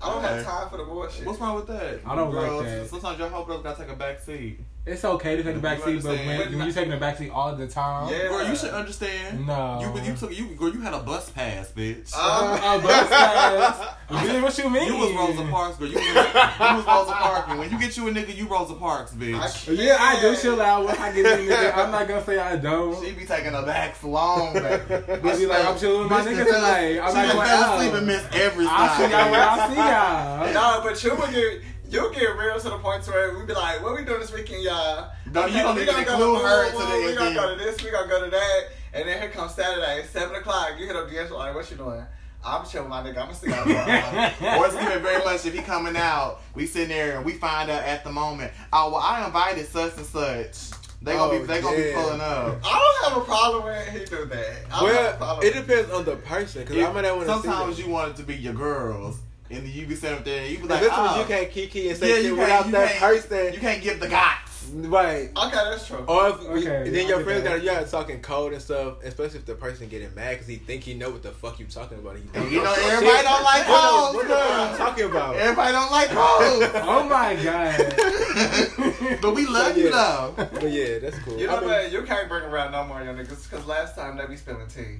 I don't have time for the bullshit. What's wrong with that? I don't like Girls, that. Sometimes your whole girls gotta take a back seat. It's okay to take the You back seat, but understand? when, when you taking the back seat all the time, Yeah. Girl, you should understand. No. You you took you girl, you had a bus pass, bitch. Uh, Oh, bus pass. Really, what you mean? You was Rosa Parks, girl. You was, you was Rosa Parks. And when you get you a nigga, you Rosa Parks, bitch. can't. Yeah, I do chill out when I get in nigga. I'm not gonna say I don't. She be taking her back long, baby. Bitch be like, I'm chilling with my Bitch niggas be tonight. I'm she not done going fell asleep out. and miss every I'll see y'all when I see y'all. No, but you would get you get real to the point where we be like, "What we doing this weekend, y'all?" No, you don't we even gonna go to her Woo the We gonna go to this. We gonna go to that. And then here comes Saturday, seven o'clock. You hit up D'Angelo like, "What you doing?" I'm chilling, my nigga. I'm gonna see y'all. Or it's even very much if he coming out, we sitting there and we find out at the moment. Oh well, I invited such and such. They gonna Oh, be they gonna be pulling up. I don't have a problem with he do that. I don't have a Well, it depends on the person. Cause I might not want to Sometimes them. you want it to be your girls, and then you be sitting up there and you be like, this oh, one you can't kiki and say Yeah, shit you without you that person, you can't give the guts. right? okay, that's true. Or if Okay, then your friends got you got talking code and stuff, especially if the person getting mad because he think he know what the fuck you talking about. He don't You know, shit. everybody don't like What hoes. What the fuck you talking about? Everybody don't like hoes. Oh my god. but we love Yeah. you though. But yeah, that's cool. You know I mean, what? You can't bring around no more young niggas because last time they be spilling tea.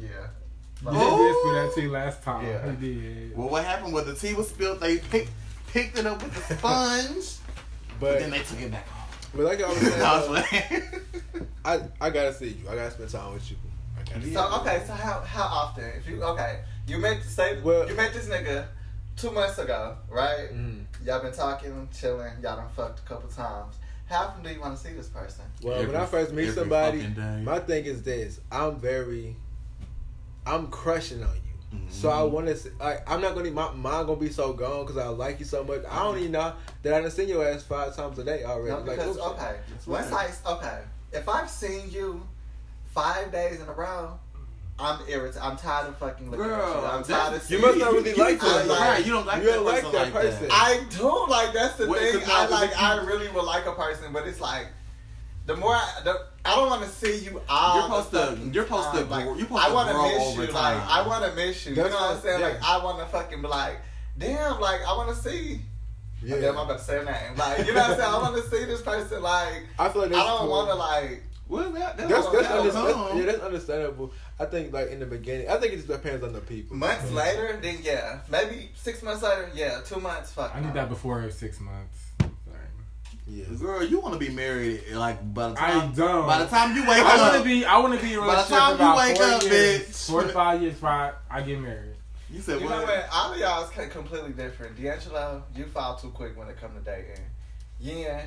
Yeah. You did spill that tea last time. Yeah. He did. Well, what happened was the tea was spilled. They picked picked it up with the sponge, but but then they took it back home. but like I was saying, I was uh, like, I I gotta see you. I gotta spend time with you. I gotta So you. okay, so how how often? If you okay, you met say Well- you met this nigga two months ago, right? Mhm. Y'all been talking, chilling. Y'all done fucked a couple times. How often do you want to see this person? Well, when I first meet somebody, my thing is this: I'm very, I'm crushing on you. Mhm. So I want to, like, I'm not gonna, my mind gonna be so gone because I like you so much. I don't even know that I done seen your ass five times a day already. No, because shit. okay, That's once right. I okay, if I've seen you five days in a row, I'm irritated. I'm tired of fucking looking at you. Girl, I'm tired of seeing You seeing must not really like I that. like- right, you don't like You that don't like person that like person. that. I do like that's the Wait, thing. 'cause I like. I really would like a person, but it's like the more I, the, I don't want to see you all. You're the supposed to- you're supposed to time. grow- Like, you're supposed I wanna grow miss you. time. Like I want to miss you. That's you know what I'm what- saying? Like. I want to fucking be like, damn. Like I want to see. yeah. Yeah. I'm about to say a name. Like you know what I'm saying? I want to see this person. Like I feel like I don't cool. want to like. Well, that, that's, That's, that's, That'll under, that's, yeah, that's understandable. I think like in the beginning, I think it just depends on the people. Months later, then yeah, maybe six months later, yeah, two months, fuck. I need no. that before six months. Sorry. Yeah. Girl, you want to be married like by the I time don't. by the time you wake up. I want to be. I want to be in a By the relationship time for you about wake up, years. bitch. Four to five years. Five. I get married. You said You know what? what? All of y'all is completely different. D'Angelo, you fall too quick when it come to dating. Yin,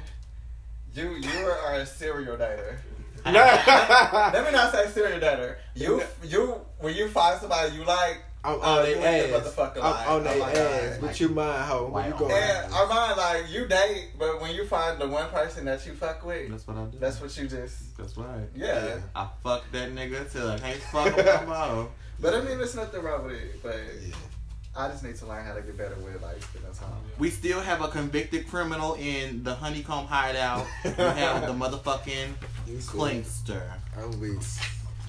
you you are a serial dater. Let me not say serial dater. You you when you find somebody you like, I'm Oh, on you their ain't the ass. I'm on oh their my ass. God. But you mind hoe when you White go on. out. and Armand like you date, but when you find the one person that you fuck with, That's what I do. that's what you just That's right. yeah. Yeah. I fuck that nigga till I can't fuck him no more. But I mean, there's nothing wrong with it. But Yeah. I just need to learn how to get better with like spending time. We still have a convicted criminal in the honeycomb hideout. We have the motherfucking You see? clinkster. I'm weak.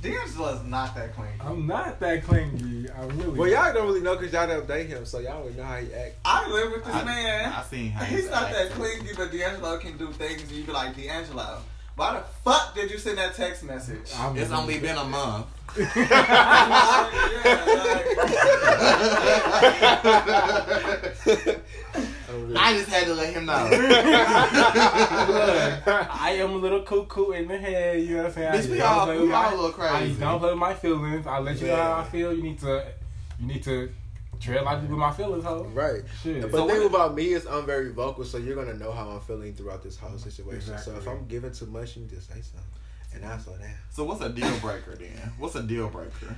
D'Angelo's not that clingy. I'm not that clingy. I really. Well, y'all don't really know because y'all don't date him, so y'all don't know how he act. I live with this I, man. I seen how He's not that clingy, but D'Angelo can do things, and you be like, D'Angelo, why the fuck did you send that text message? I'm It's only been a month. I'm I just had to let him know. Look, I am a little cuckoo in the head. You know what I'm saying? Bitch, I we don't all- play we with my- all a little crazy. I don't play with my feelings. I let you know how I feel. You need to, you need to tread lightly with my feelings, ho. Right. Shit. But So the thing what- about me is I'm very vocal, so you're gonna know how I'm feeling throughout this whole situation. So if I'm giving too much, you just say something, and I slow down. So what's a deal breaker then? What's a deal breaker?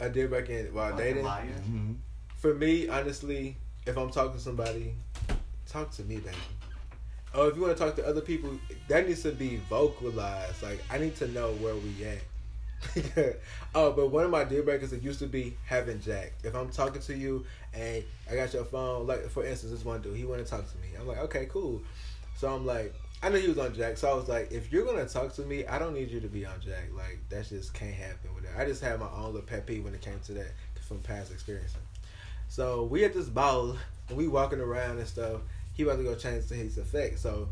I did back in while dating. Mm-hmm. For me, honestly, if I'm talking to somebody, talk to me, baby. Oh, if you want to talk to other people, that needs to be vocalized. Like I need to know where we at. oh, but one of my deal breakers it used to be having Jack'd. If I'm talking to you and I got your phone, like for instance, this one dude, he want to talk to me. I'm like, okay, cool. So I'm like, I knew he was on Jack'd, so I was like, if you're gonna talk to me, I don't need you to be on Jack'd. Like that just can't happen with that. I just had my own little pet peeve when it came to that from past experience. So we at this ball and we walking around and stuff. He about to go change to his effect. So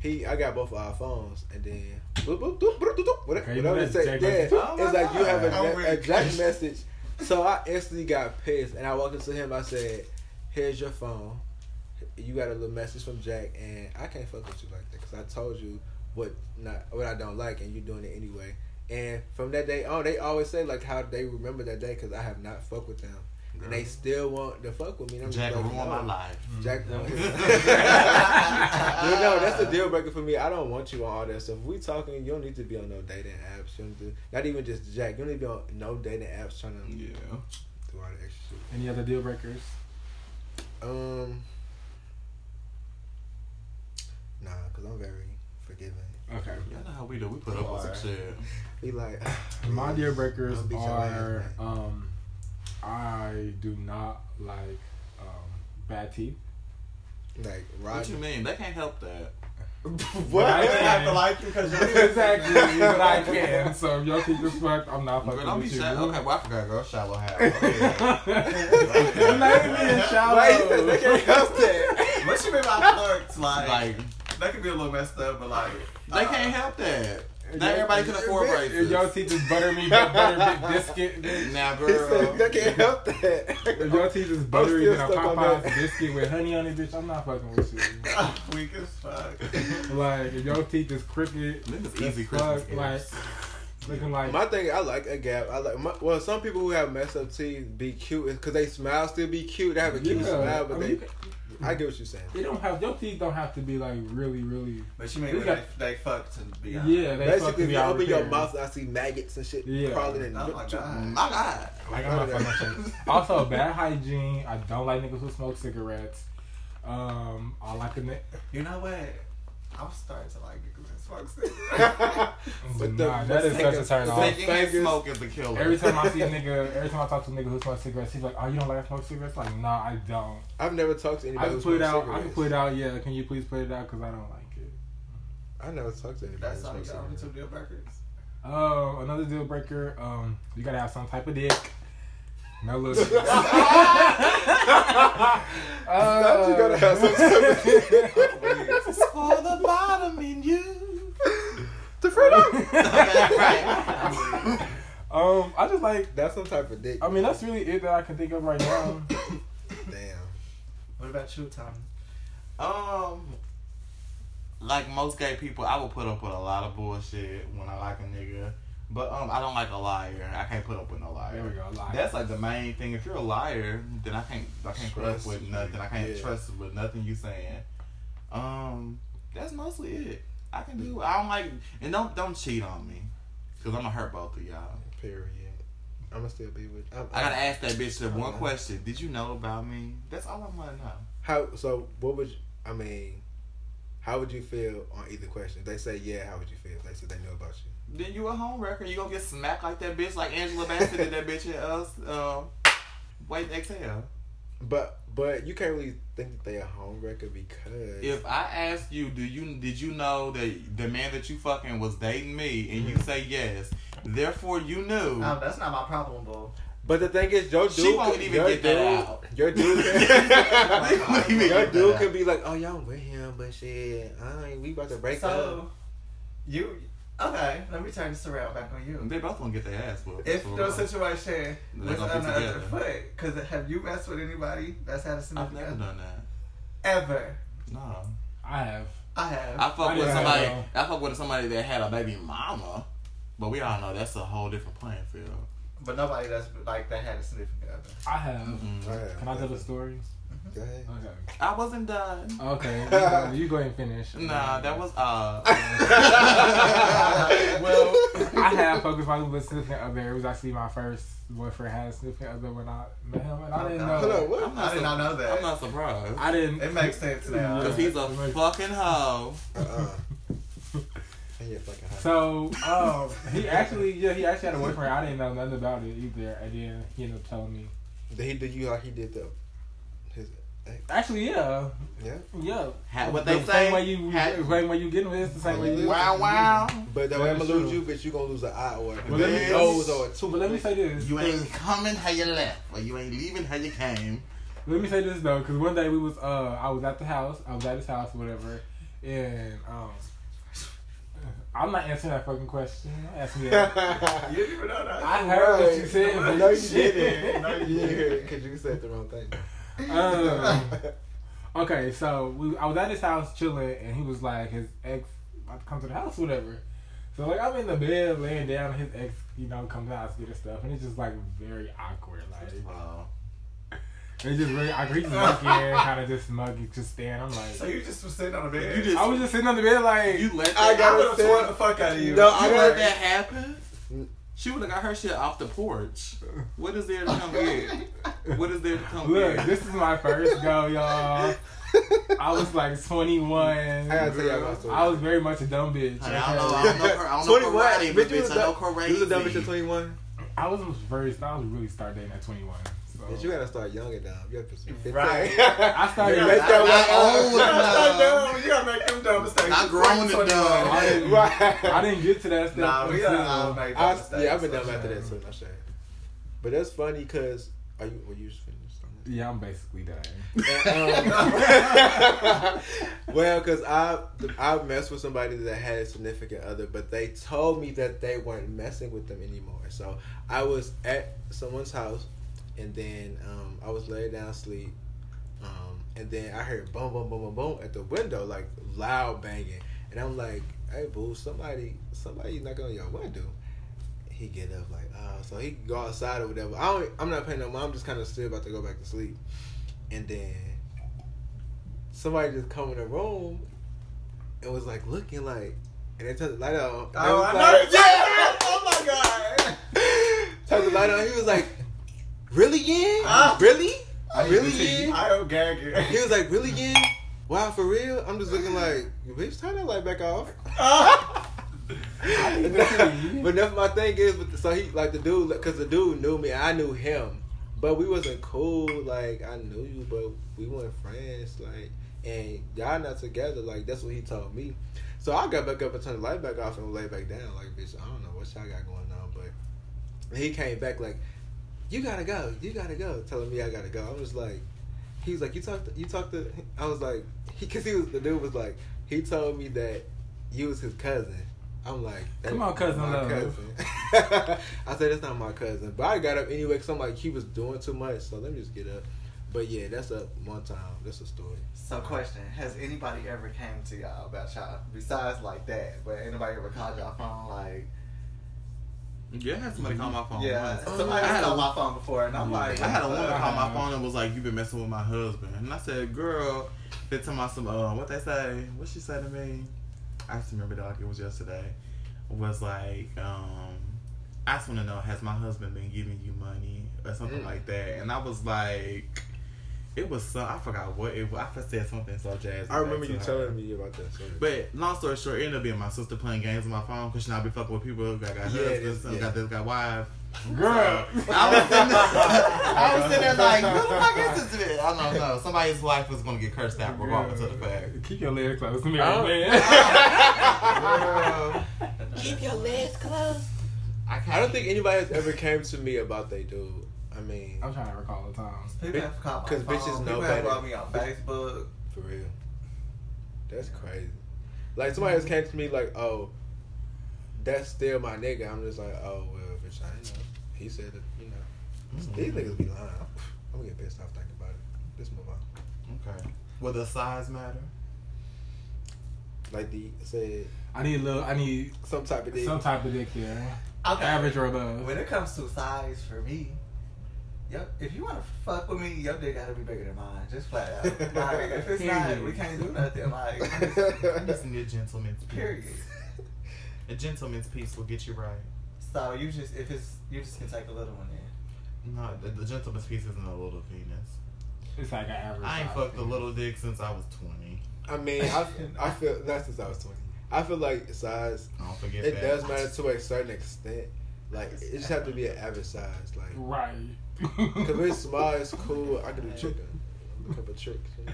he, I got both of our phones, and then boop, boop, doop, boop, doop, doop, whatever, you know whatever it that's say. Yeah. Oh it's like you have a, God. A, a Jack'd message. So I instantly got pissed, and I walked up to him. I said, "Here's your phone. You got a little message from Jack'd, and I can't fuck with you like that because I told you what not what I don't like, and you're doing it anyway." And from that day on, they always say like how they remember that day because I have not fucked with them, and they still want to fuck with me. And I'm Jack'd just like, ruined my no. life. Jack'd. Mm. you know, that's the deal breaker for me. I don't want you on all that stuff. If we talking, you don't need to be on no dating apps. You don't need to, not even just Jack'd. You don't need to be on no dating apps trying to Yeah. do all the extra shit. Any other deal breakers? Um, nah, cause I'm very forgiving. Okay. Y'all know how we do. We put up with some shit. Be like, My deal breakers I'll ass, are um, I do not like um, bad teeth. like What Roger. you mean? They can't help that. But I You don't have to can. like you because you're exactly, but I can. So if your teeth is fucked, I'm not Girl, fucking don't be with you. shallow. Okay, well, I forgot, girl. Shallow hat. I'm not even being shallow. Why you think they can't help that? What you mean by flirts? Like, like, that could be a little messed up, but like, they uh, can't help that. If Not your- everybody can afford right. If braces. your teeth is buttermeat, buttermeat biscuit, bitch. Now, He girl. said they can't help that. If your teeth is buttery still than a stuck on Popeye's that. biscuit with honey on it, bitch, I'm not fucking with you. weak as fuck. Like, if your teeth is crooked, Niggas as easy fuck, Christmas like, looking like, My thing, I like a gap. I like. My, well, some people who have messed up teeth be cute because they smile still be cute. They have a cute Yeah, smile, I but mean, they. You can- I get what you're saying. They don't have your teeth don't have to be like really, really. But you mean We when got- they, they fuck to be honest? Yeah, they fuck to Basically, if be you out open your mouth, I see maggots and shit Yeah. crawling in. Oh my god. My God. Like I'm not fucking. Also, bad hygiene. I don't like niggas who smoke cigarettes. Um, I like a nigga. You know what? I'm starting to like niggas that smoke cigarettes. But the- Nah, that is such a turn off. Thinking and fingers- smoke is the killer. Every time I see a nigga, every time I talk to a nigga who smokes cigarettes, he's like, "Oh, you don't like I smoke cigarettes?" Like, nah, I don't. I've never talked to I anybody can put it out. cigarettes. I can put it out. Yeah, can you please put it out? Because I don't like it. I never talked to anybody That's who all you got on two deal breakers. Um, another deal breaker. Um, you gotta have some type of dick. No little. dick. Not you gotta have some type of It's for the bottom in you. The freedom. right. Um, I just like. That's some type of dick. I mean, that's really it that I can think of right now. Damn. What about you, Tommy? Um, like most gay people, I will put up with a lot of bullshit when I like a nigga. But um, I don't like a liar. I can't put up with no liar. There we go. Lie. That's like the main thing. If you're a liar, then I can't I can't put up Trust with you. nothing. I can't Yeah. trust with nothing you saying. Um, that's mostly it. I can do. I don't like and don't don't cheat on me, cause I'm gonna hurt both of y'all. Period. I'm gonna still be with. I'm, I gotta ask that bitch that one Uh-huh. question. Did you know about me? That's all I want to know. How? So what would you, I mean? How would you feel on either question? If they say yeah, how would you feel? If they said they knew about you. Then you a home wrecker. You gonna get smacked like that bitch, like Angela Bassett did that bitch at us. Um, wait, exhale. But but you can't really think that they a home wrecker because If I ask you, do you did you know that the man that you fucking was dating me, and you mm-hmm. say yes, therefore you knew. No, that's not my problem, boo. But the thing is, your dude, She won't could- even your get that out. Your dude, What do you your dude could be like, "Oh, y'all with him, but shit, I ain't, we about to break up." You okay? Let me turn this around back on you. They both gonna get their ass whooped. If So, the uh, situation They're was on the other foot, because have you messed with anybody that's had a significant I've never done that. Ever? No. I have. I have. I fuck I with somebody. know. I fuck with somebody that had a baby mama, but we all know that's a whole different playing field. but nobody that's like that had a significant other. I have. Mm-mm. I have. Can I tell the story? Go ahead. Okay. I wasn't done. Okay. you go- you go ahead and finish. Nah, that was uh. well, I have focused my with significant other. It was actually my first boyfriend had a significant other when I met him, and I didn't know. Hold on, what? I'm I did not know that. I'm not surprised. I didn't. It makes sense now. Cause he's a fucking hoe. Uh-uh. And you're fucking hot. So, um, he actually, yeah, he actually had a boyfriend. I didn't know nothing about it either, and then he ended up telling me. Did he do you like he did the his? Actually, yeah, Yeah. yeah. Ha- what the they say? same way you, ha- the same way you getting with, it's the same way you. Wow, wow. But the That way I'm gonna lose you, bitch, you gonna lose an eye or Well, let a me- nose or a tooth. But let me say this. You ain't coming how you left, or you ain't leaving how you came. Let me say this though, because one day we was, uh, I was at the house, I was at his house, whatever, and um, I'm not answering that fucking question. Ask me that. You didn't even know that. I heard what you said, No, you shit. didn't. No, you didn't. Because you said the wrong thing. Um, okay, so we, I was at his house chilling, and he was like, his ex about to come to the house, whatever. So like I'm in the bed laying down, and his ex, you know, comes out to get his stuff, and it's just like very awkward. Like Oh. it's just very awkward. He's just looking, kind of just muggy, just staring. I'm like, So you just was sitting on the bed. You just I was just sitting on the bed, like you let I that, got I would have say- torn the fuck out of you. No, you I let that happen. She would have got her shit off the porch. What is there to come get? What is there to come with? Look, get? this is my first go, y'all. I was like 21. I gotta tell y'all my story. I was very much a dumb bitch. Honey, I don't know. I don't know. her- I don't know 21. karate, but Bitch, you bitch, was I know dumb- karate. You was a dumb bitch at 21. I was first. I was really start dating at 21. So. Bitch, you gotta start young and dumb. You gotta put some 15. Right. I started. You Make make that Not way old You gotta enough. You gotta make them dumb mistakes. Not grown and Fucking dumb. I didn't, Right. I didn't get to that step. Nah, we until- gotta all make I, those mistakes. yeah, I've been dumb for after sure. that too. No shame. But that's funny because are you? Were you just finished? Yeah, I'm basically done. um, well, because I I messed with somebody that had a significant other, but they told me that they weren't messing with them anymore. So I was at someone's house, and then um, I was laying down asleep, um, and then I heard boom, boom, boom, boom, boom at the window, like loud banging, and I'm like, "Hey, boo, somebody, somebody knocking on your window." He get up like, uh, so he go outside or whatever. I don't, I'm not paying no mind. I'm just kind of still about to go back to sleep, and then somebody just come in the room and was like looking like, and they turned the light on. Oh, I like, know. Yeah. Oh my god. Turned the light on. He was like, "Really, yeah? Ah. really? I really, yeah?" I am gagging. He was like, "Really, yeah? Wow, for real?" I'm just looking like, "Bitch, turn that light back off." but that's my thing is, but so he like the dude, because the dude knew me, I knew him, but we wasn't cool. Like I knew you, but we weren't friends. Like, and y'all not together. Like that's what he told me. So I got back up and turned the light back off and lay back down. Like, bitch, I don't know what y'all got going on, but he came back like, you gotta go, you gotta go, telling me I gotta go. I was like, he was like, you talked, to, you talked to. I was like, he, cause he was the dude was like, he told me that you was his cousin. I'm like, that's Come on, cousin my love. cousin. I said that's not my cousin, but I got up anyway because I'm like he was doing too much, so let me just get up. But yeah, that's a one time. That's a story. So, question: Has anybody ever came to y'all about y'all besides like that? But anybody ever called y'all phone like, Yeah, I had somebody call my phone. Yeah, once. somebody I had called a- my phone before, and I'm like, I had a woman call my phone and was like, "You've been messing with my husband," and I said, "Girl, they tell me some uh, what they say. What she said to me? I just remember that like it was yesterday. Was like, um, I just want to know has my husband been giving you money or something Mm. like that? And I was like, it was so I forgot what it was. I said something so jazzy. I remember you her. telling me about that. Story. But long story short, it ended up being my sister playing games on my phone because she not be fucking with people who got, got Yeah, husbands, yeah. got this, got wives. Girl. I was sitting there, I was sitting there like, who the fuck is this bitch? I don't know. Somebody's wife was gonna get cursed out regardless of the fact. Keep your legs close to me, Oh. man. Keep your legs closed. I. I don't think anybody has ever came to me about they dude. I mean, I'm trying to recall the times. People have called my 'Cause bitches know People better. have brought me on Facebook. for real. That's crazy. Like somebody just came to me like, "Oh, that's still my nigga." I'm just like, "Oh well, bitch, I ain't know." He said it. You know, hmm. these niggas be lying. I'm gonna get pissed off thinking about it. Let's move on. Okay. Will the size matter? Like the said, I need a little. I need some type of dick. some type of dick there. Okay. Average or above. When it comes to size for me, yep. If you want to fuck with me, your dick gotta be bigger than mine. Just flat out. Like, if it's not, we can't do nothing. Like, I just need a gentleman's piece. period. A gentleman's piece will get you right. So you just, if it's, you just can take a little one in. No, the, the gentleman's piece isn't a little penis. It's like an average. I ain't fucked a little dick since I was 20. I mean, I, I feel that's since I was twenty. I feel like size. I don't forget It that. does matter to a certain extent. Like it just have to be an average size. Like, Right. Cause it's small, it's cool. I can do chicken. A couple tricks. you know?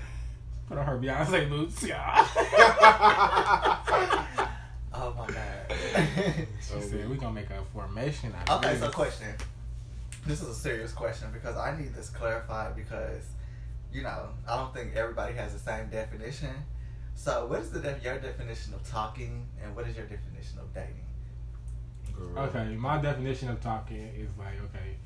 Put on her Beyonce boots, yeah. Oh my god. She oh, said we gonna make a formation out of Okay, this. so question. This is a serious question because I need this clarified because, you know, I don't think everybody has the same definition. So, what is the def- your definition of talking, and what is your definition of dating? Girl. Okay, my definition of talking is like, okay,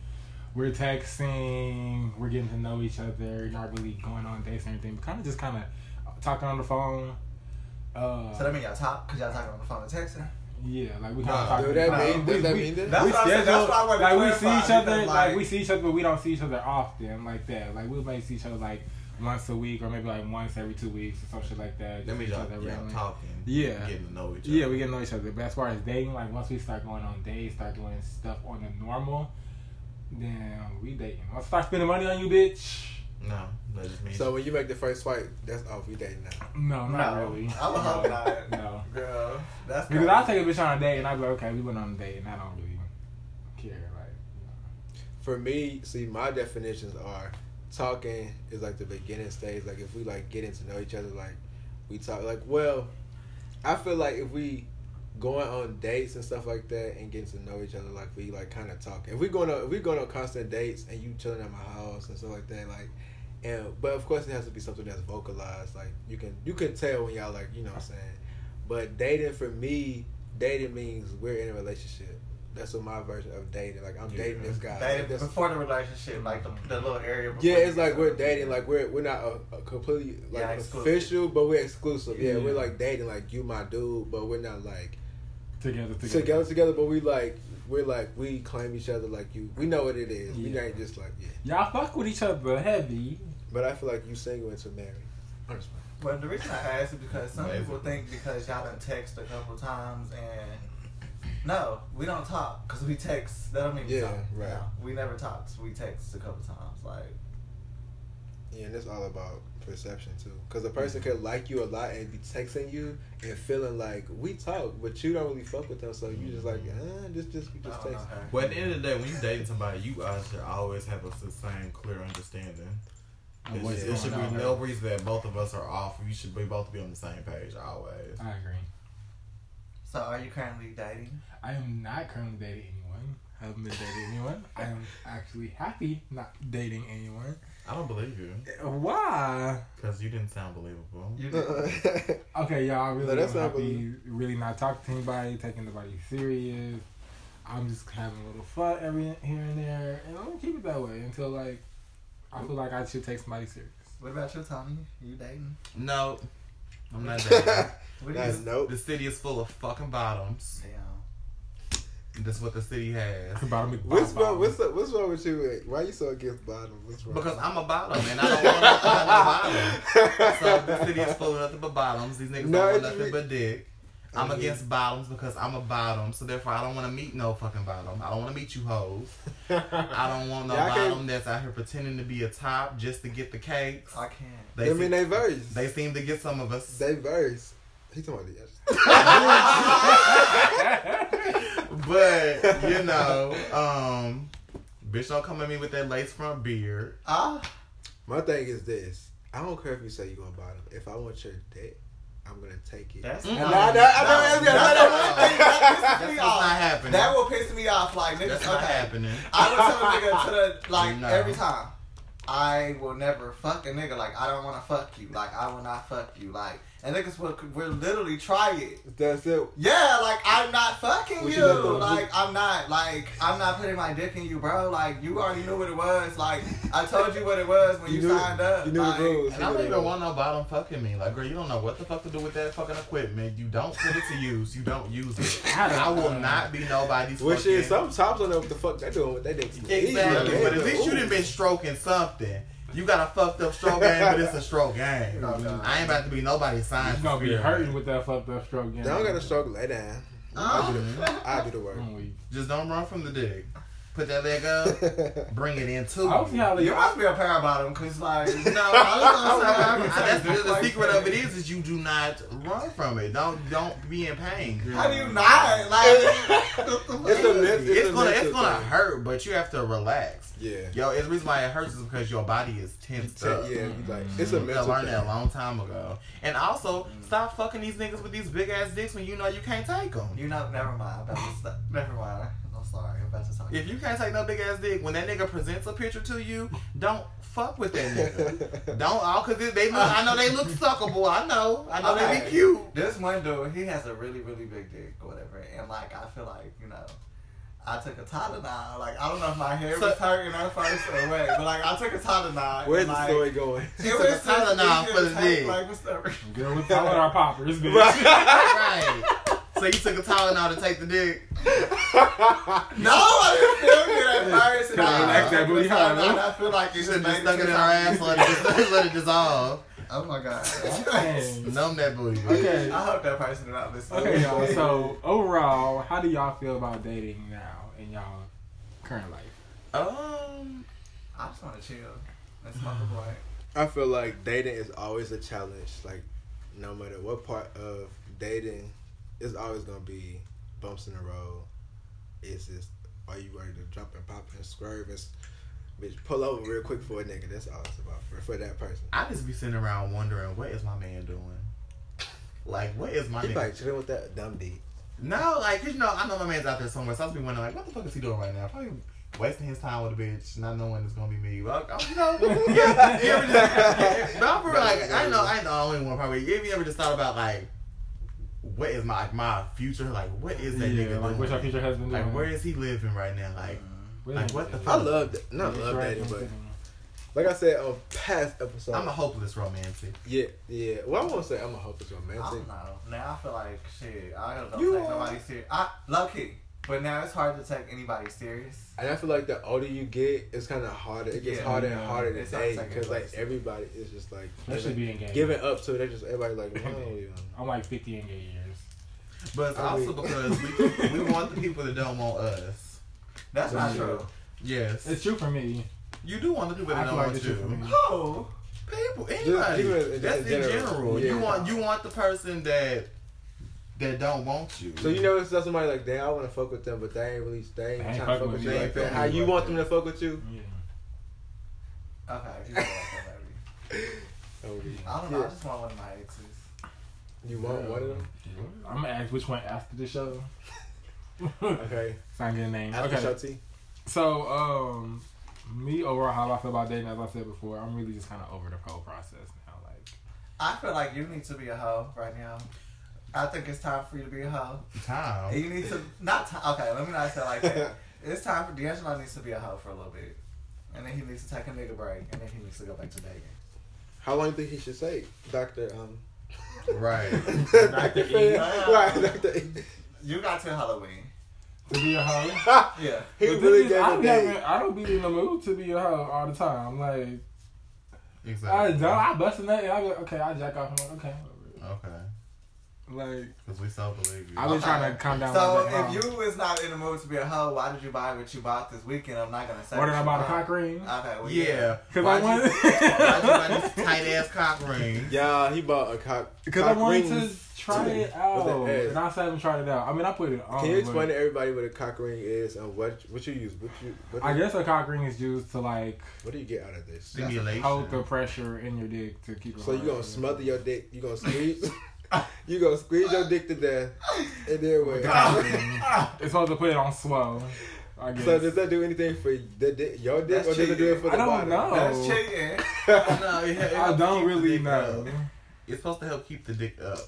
we're texting, we're getting to know each other, not really going on dates or anything, but kind of just kind of talking on the phone. Uh, So that mean y'all talk because y'all talking on the phone and texting. yeah, like we kind of talk. do that like, mean- we- does that mean that? That's we what I said, schedule, that's why I wanted to like we see each other, like, like- we see each other, but we don't see each other often, like that. Like we may see each other like once a week, or maybe like once every two weeks, or some shit like that. That Just means each y'all, y'all talking. Yeah. Getting to know each other. Yeah, we get to know each other. But as far as dating, like once we start going on dates, start doing stuff on the normal, then we dating. I'll start spending money on you, bitch. No, that just means. So when you make the first swipe, that's off. We dating now. No, not No, really. I would hope no, not. No. Girl, that's Because. I'll take a bitch on a date and I'll be like, okay, we went on a date and I don't really care. Like, For me, see, my definitions are talking is like the beginning stage. Like if we like getting to know each other, like we talk. Like well, I feel like if we going on dates and stuff like that and getting to know each other, like we like kind of talking. If we going on, if we going on constant dates and you chilling at my house and stuff like that, like. And but of course it has to be something that's vocalized. Like you can you can tell when y'all like you know what I'm saying. But dating for me, dating means we're in a relationship. That's what my version of dating. Like I'm Yeah. dating this guy. Dating Like, that's- before the relationship, like the, the little area. Before yeah, it's like get we're to- dating. Like we're we're not a, a completely like Yeah, official, but we're exclusive. Yeah, Yeah. we're like dating. Like you my dude, but we're not like together, together. together together. But we like we're like we claim each other. Like you, we know what it is. We ain't just like yeah. Y'all fuck with each other heavy. But I feel like you single into married. I'm just playing. Well, the reason I asked is because some Amazing. people think because y'all done text a couple times and no, we don't talk because we text. That don't mean we Yeah, talk. right. No, we never talked. We text a couple times. Like Yeah, and it's all about perception too. Because a person could like you a lot and be texting you and feeling like we talk, but you don't really fuck with them. So you just like, uh, just just we just don't know text. her. Well, at the end of the day, when you dating somebody, you guys should always have a the same clear understanding. of There what's should- there should going be on. no reason that both of us are off. You should be both be on the same page always. I agree. So, are you currently dating? I am not currently dating anyone. I Haven't been dating anyone. I am actually happy not dating anyone. I don't believe you Why? because you didn't sound believable. You did. Okay, y'all. I really No, that's am not happy. Really not talking to anybody, taking nobody serious. I'm just having a little fun every here and there, and I'm gonna keep it that way until like I feel like I should take somebody serious. what about you, Tony? You dating? No, I'm not dating. What do That's you? nope. the city is full of fucking bottoms. Damn. That's what the city has. Bottom What's wrong? What's up, what's wrong with you? Why you so against bottom? What's wrong? Because I'm a bottom and I don't want nothing but bottom. So the city is full of nothing but bottoms. These niggas No, don't want nothing but dick. I'm I mean- against bottoms because I'm a bottom, so therefore I don't want to meet no fucking bottom. I don't want to meet you hoes. I don't want no Yeah, I can't- bottom that's out here pretending to be a top just to get the cakes. I can't. They, I mean, seem, they verse. they seem to get some of us. They verse. He talking about the but you know, um, bitch, don't come at me with that lace front beard. Ah, My thing is this. I don't care if you say you going bottom. If I want your dick, I'm gonna take it. that's not happening. That will piss me off. Like niggas, That's not okay. happening. I would tell a nigga to the like No. every time. I will never fuck a nigga. Like I don't want to fuck you. Like I will not fuck you. Like and niggas will, will literally try it. That's it. Yeah, like I'm not fucking What you. you done done? Like I'm not. Like I'm not putting my dick in you, bro. Like you already knew what it was. Like I told you what it was when you, knew, signed up. You knew like, the rules. And I don't even want no bottom fucking me. Like, girl, you don't know what the fuck to do with that fucking equipment. You don't put it to use. You don't use it. I will not be nobody's Well, fucking. shit, some tops don't know what the fuck they doing with their dicks. Exactly. Yeah, But at least you ooh. done been stroking something. You got a fucked up stroke game, but it's a stroke game. Oh, God. I ain't about to be nobody's sign. You gonna be hurting with that fucked up stroke. They don't got a stroke. Lay down. I'll be the, I'll be the word. Just don't run from the dick. Put that leg up. Bring it in too. I don't see. You must be a pair about him, cause like No, I was gonna say, I can that's the, the secret of it is is you do not run from it. Don't don't be in pain. How do you not like? It's a myth. It's, It's, a gonna it's gonna thing. hurt, but you have to relax. Yeah. Yo, it's the reason why it hurts is because your body is tensed Yeah, up. yeah, you like it's a mm-hmm. mental learned that a long time ago. And also, mm-hmm. stop fucking these niggas with these big ass dicks when you know you can't take them. You know, never mind. I'm about to stop. Never mind. I'm sorry. I'm about to talk. If you can't take no big ass dick, when that nigga presents a picture to you, don't fuck with that nigga. don't all cause they, they look. I know they look suckable. I know. I know they be cute. This one dude, he has a really, really big dick or whatever, and like I feel like you know, I took a Tylenol. Like I don't know if my hair So- was hurting at first or what, but like I took a Tylenol. Where's and, the like, story going? It took was a just Tylenol easier for the take, dick. Like what's the Girl, we talking our poppers, bitch. right. So you took a Tylenol to take the dick. No, I didn't feel good at first. and Kinda I- relax that booty high, Tylenol, huh? I feel like You it should just have just stuck it in her ass, let it, dis- let it dissolve. Oh my god. Dang. Numb that booty. bitch. Okay. I hope that person did not listen. Okay, y'all. So overall, how do y'all feel about dating now in y'all current life? Um, I just want to chill and smoke a blunt. I feel like dating is always a challenge. Like, no matter what part of dating, it's always gonna be bumps in the road. It's just, are you ready to jump and pop and swerve and, bitch, pull over real quick for a nigga? That's all it's about for, for that person. I just be sitting around wondering what is my man doing. Like, what is my He nigga? like chilling with that dumb. No, like, you know, I know my man's out there somewhere, so I was be wondering, like, what the fuck is he doing right now? Probably wasting his time with a bitch, not knowing it's gonna be me. But, I- you know, yeah, you ever just, but I'm like, I know, I ain't the only one probably. If you ever just thought about, like, what is my my future? Like, what is that yeah, nigga like doing? what's your future husband doing? Like, where is he living right now? Like, mm-hmm. like, what the I love, that- not love that. but like I said on past episode, I'm a hopeless romantic. yeah, yeah. Well, I won't say I'm a hopeless I romantic. don't know. Now I feel like shit. I don't You take are. nobody serious. I low key, but now it's hard to take anybody serious. And I feel like the older you get, it's kind of harder. It gets Yeah, harder and harder to It's not date because like everybody is just like Especially giving, being gay. giving up to it. They just everybody like, oh, yeah. I'm like 50 in gay years. But it's I also mean- because we, we want the people that don't want us. That's not Yeah. true. Yes. It's true for me. You do want the people that feel don't like want it's you. Oh, People, Just anybody. even in- That's in in general. general. You want you want the person that that don't want you. So you know, it's not somebody like, damn, I want to fuck with them, but they ain't really, they ain't, They ain't trying to fuck with with you me like like that. that. How you Like want that. them to fuck with you? Yeah. okay. You know what, baby. I don't know. yeah. I just want one of my exes. You want one of them? I'm gonna ask which one after the show. Okay. So I get a name. After okay. show T. So, um, me overall, how I feel about dating, as I said before, I'm really just kind of over the whole process now. Like, I feel like you need to be a hoe right now. I think it's time for you to be a hoe. time. And you need to not time. Okay, let me not say like that. It's time for D'Angelo needs to be a hoe for a little bit, and then he needs to take a nigga break, and then he needs to go back to dating. How long do you think he should say, Doctor? Um, Right. Doctor E. Right, Doctor. E. You got to Halloween. to be a hoe. Yeah. he But really is- gave I, a be date. having, I don't be in the mood to be a hoe all the time. Like, exactly. I Exactly. don't. I bust a nut and I be like, okay, I jack off. I'm like, okay. Okay. Like, Because we so believe you. I've been Okay. trying to calm down. So if you was not in the mood to be a hoe, why did you buy what you bought this weekend? I'm not gonna say. what did I buy a cock ring? Okay. Well, yeah. Because Why'd I wanted. you, why'd you buy this tight ass cock ring? Yeah, he bought a cock. Because I wanted rings. to try it out, the and I still haven't tried it out. I mean, I put it on. Can you explain but to everybody what a cock ring is and what what you use? What you what, I do you- guess a cock ring is used to like what do you get out of this? Stimulation. hold the pressure in your dick to keep it. So you gonna smother your dick? You gonna squeeze? you gonna squeeze your dick to death, and then what? Cock. It's supposed to put it on slow. I guess. So does that do anything for the dick, your dick, That's or does it do it for the I don't body? know. That's cheating. no, it, it I don't really dick know. up. It's supposed to help keep the dick up.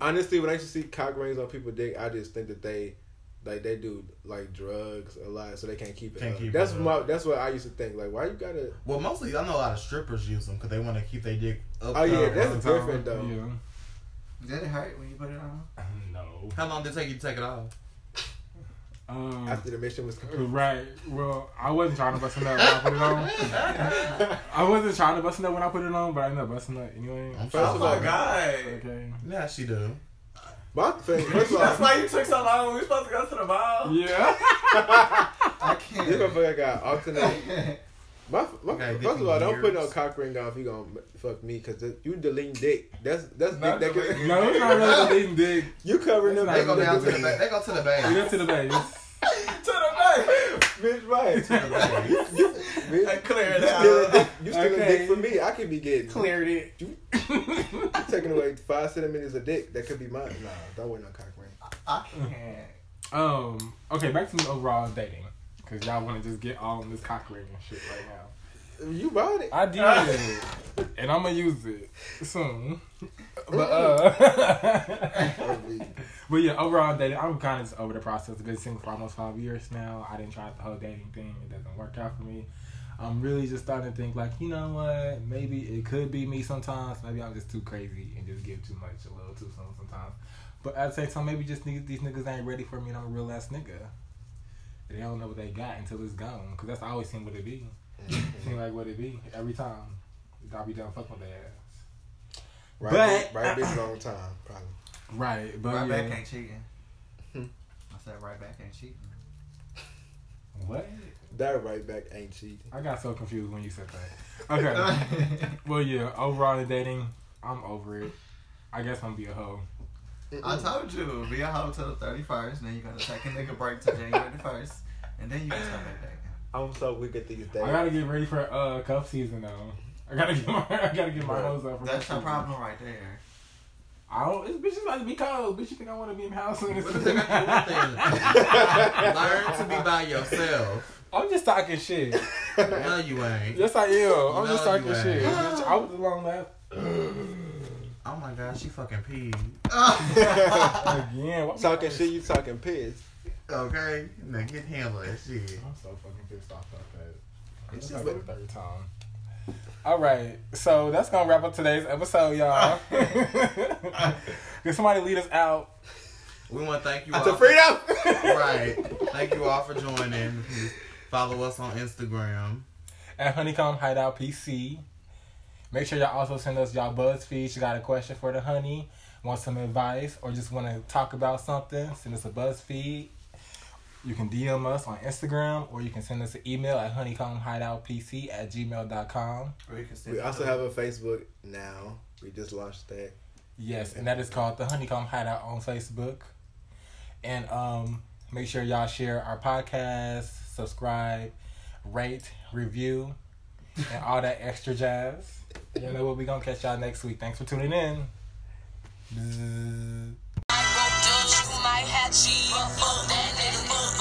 Honestly, when I used to see cock rings on people's dick, I just think that they, like, they do like drugs a lot, so they can't keep it Can't up. keep that's it my. up. That's what I used to think. Like, why you gotta? Well, mostly I know a lot of strippers use them because they want to keep their dick up. Oh, yeah, that's the different, time. though. Yeah. Did it hurt when you put it on? No. How long did it take you to take it off? Um, After the mission was complete. right. Well, I wasn't trying to bust a nut when I put it on. I wasn't trying to bust a nut when I put it on, but I ended up busting a nut anyway. I'm First Oh of my all- god. Okay. Yeah, she do. My thing, first of all, That's why you took so long. We were supposed to go to the mall. Yeah. I can't. You motherfucker got alternate. My, my, Okay, first of all, don't put no years. cock ring on if you gonna fuck me, cause you deleting dick. That's that's Not dick that deleting. could, no, it's not really deleting dick. you covering them. That's They go down to the dick. base. They go to the We base. went to the base. to the bank. Bitch, right? To the base. you, bitch, I clear it you stealing out. dick, you stealing Okay. dick from me. I could be getting Cleared it. You taking away five centimeters of dick that could be mine. Nah, don't wear no cock ring. I can't. Um. Okay, back to the overall dating, cause y'all want to just get all in this cock ring and shit right now. You bought it. I did, and I'm gonna use it soon. But uh, but yeah, overall dating, I'm kind of just over the process. I've been single for almost five years now. I didn't try the whole dating thing; it doesn't work out for me. I'm really just starting to think like, you know what? Maybe it could be me sometimes. Maybe I'm just too crazy and just give too much a little too soon sometimes. But at the same time, maybe just these, these niggas ain't ready for me and I'm a real ass nigga. They don't know what they got until it's gone. Cause that's always seem what it be. Seem like what it be every time. I be done fucking with their ass. Right, But- bitch, right bitch, wrong time, probably. Right, but Right yeah. back ain't cheating. Hmm. I said right back ain't cheating. What? That right back ain't cheating. I got so confused when you said that. Okay. well, yeah. Overall the dating, I'm over it. I guess I'm gonna be a hoe. I told you, be a hoe till the 31st, then you gotta take a nigga break to January the 1st, and then you can start back dating. I'm so weak at these days. I gotta get ready for uh cuff season though. I gotta get my I gotta get my Right. hose up. For That's the season. problem right there. I don't. This bitch is about to be cold. Bitch, you think I want to be in the house when it's What does that got to do with Learn to be by yourself. I'm just talking shit. No, you ain't. Yes, I am. I'm just talking shit. Bitch, I was alone left. Oh my god, she fucking peed. Again. what- talking shit, you talking piss. Okay, now get handle that shit. I'm so fucking pissed off about that. It's It's just like the third time. All right, so that's gonna wrap up today's episode, y'all. Can somebody lead us out? We want to thank you all. a freedom. right. Thank you all for joining. Please follow us on Instagram. at Honeycomb Hideout PC. Make sure y'all also send us y'all BuzzFeed. You got a question for the honey, want some advice, or just want to talk about something, send us a BuzzFeed. You can DM us on Instagram, or you can send us an email at honeycombhideoutpc at gmail.com. Or you can sit We down. also have a Facebook now. We just launched that. Yes, and that is called the Honeycomb Hideout on Facebook. And um, make sure y'all share our podcast, subscribe, rate, review, and all that extra jazz. You know what? We gonna catch y'all next week. Thanks for tuning in. Bzzz my you might have Fuck that nigga, fuck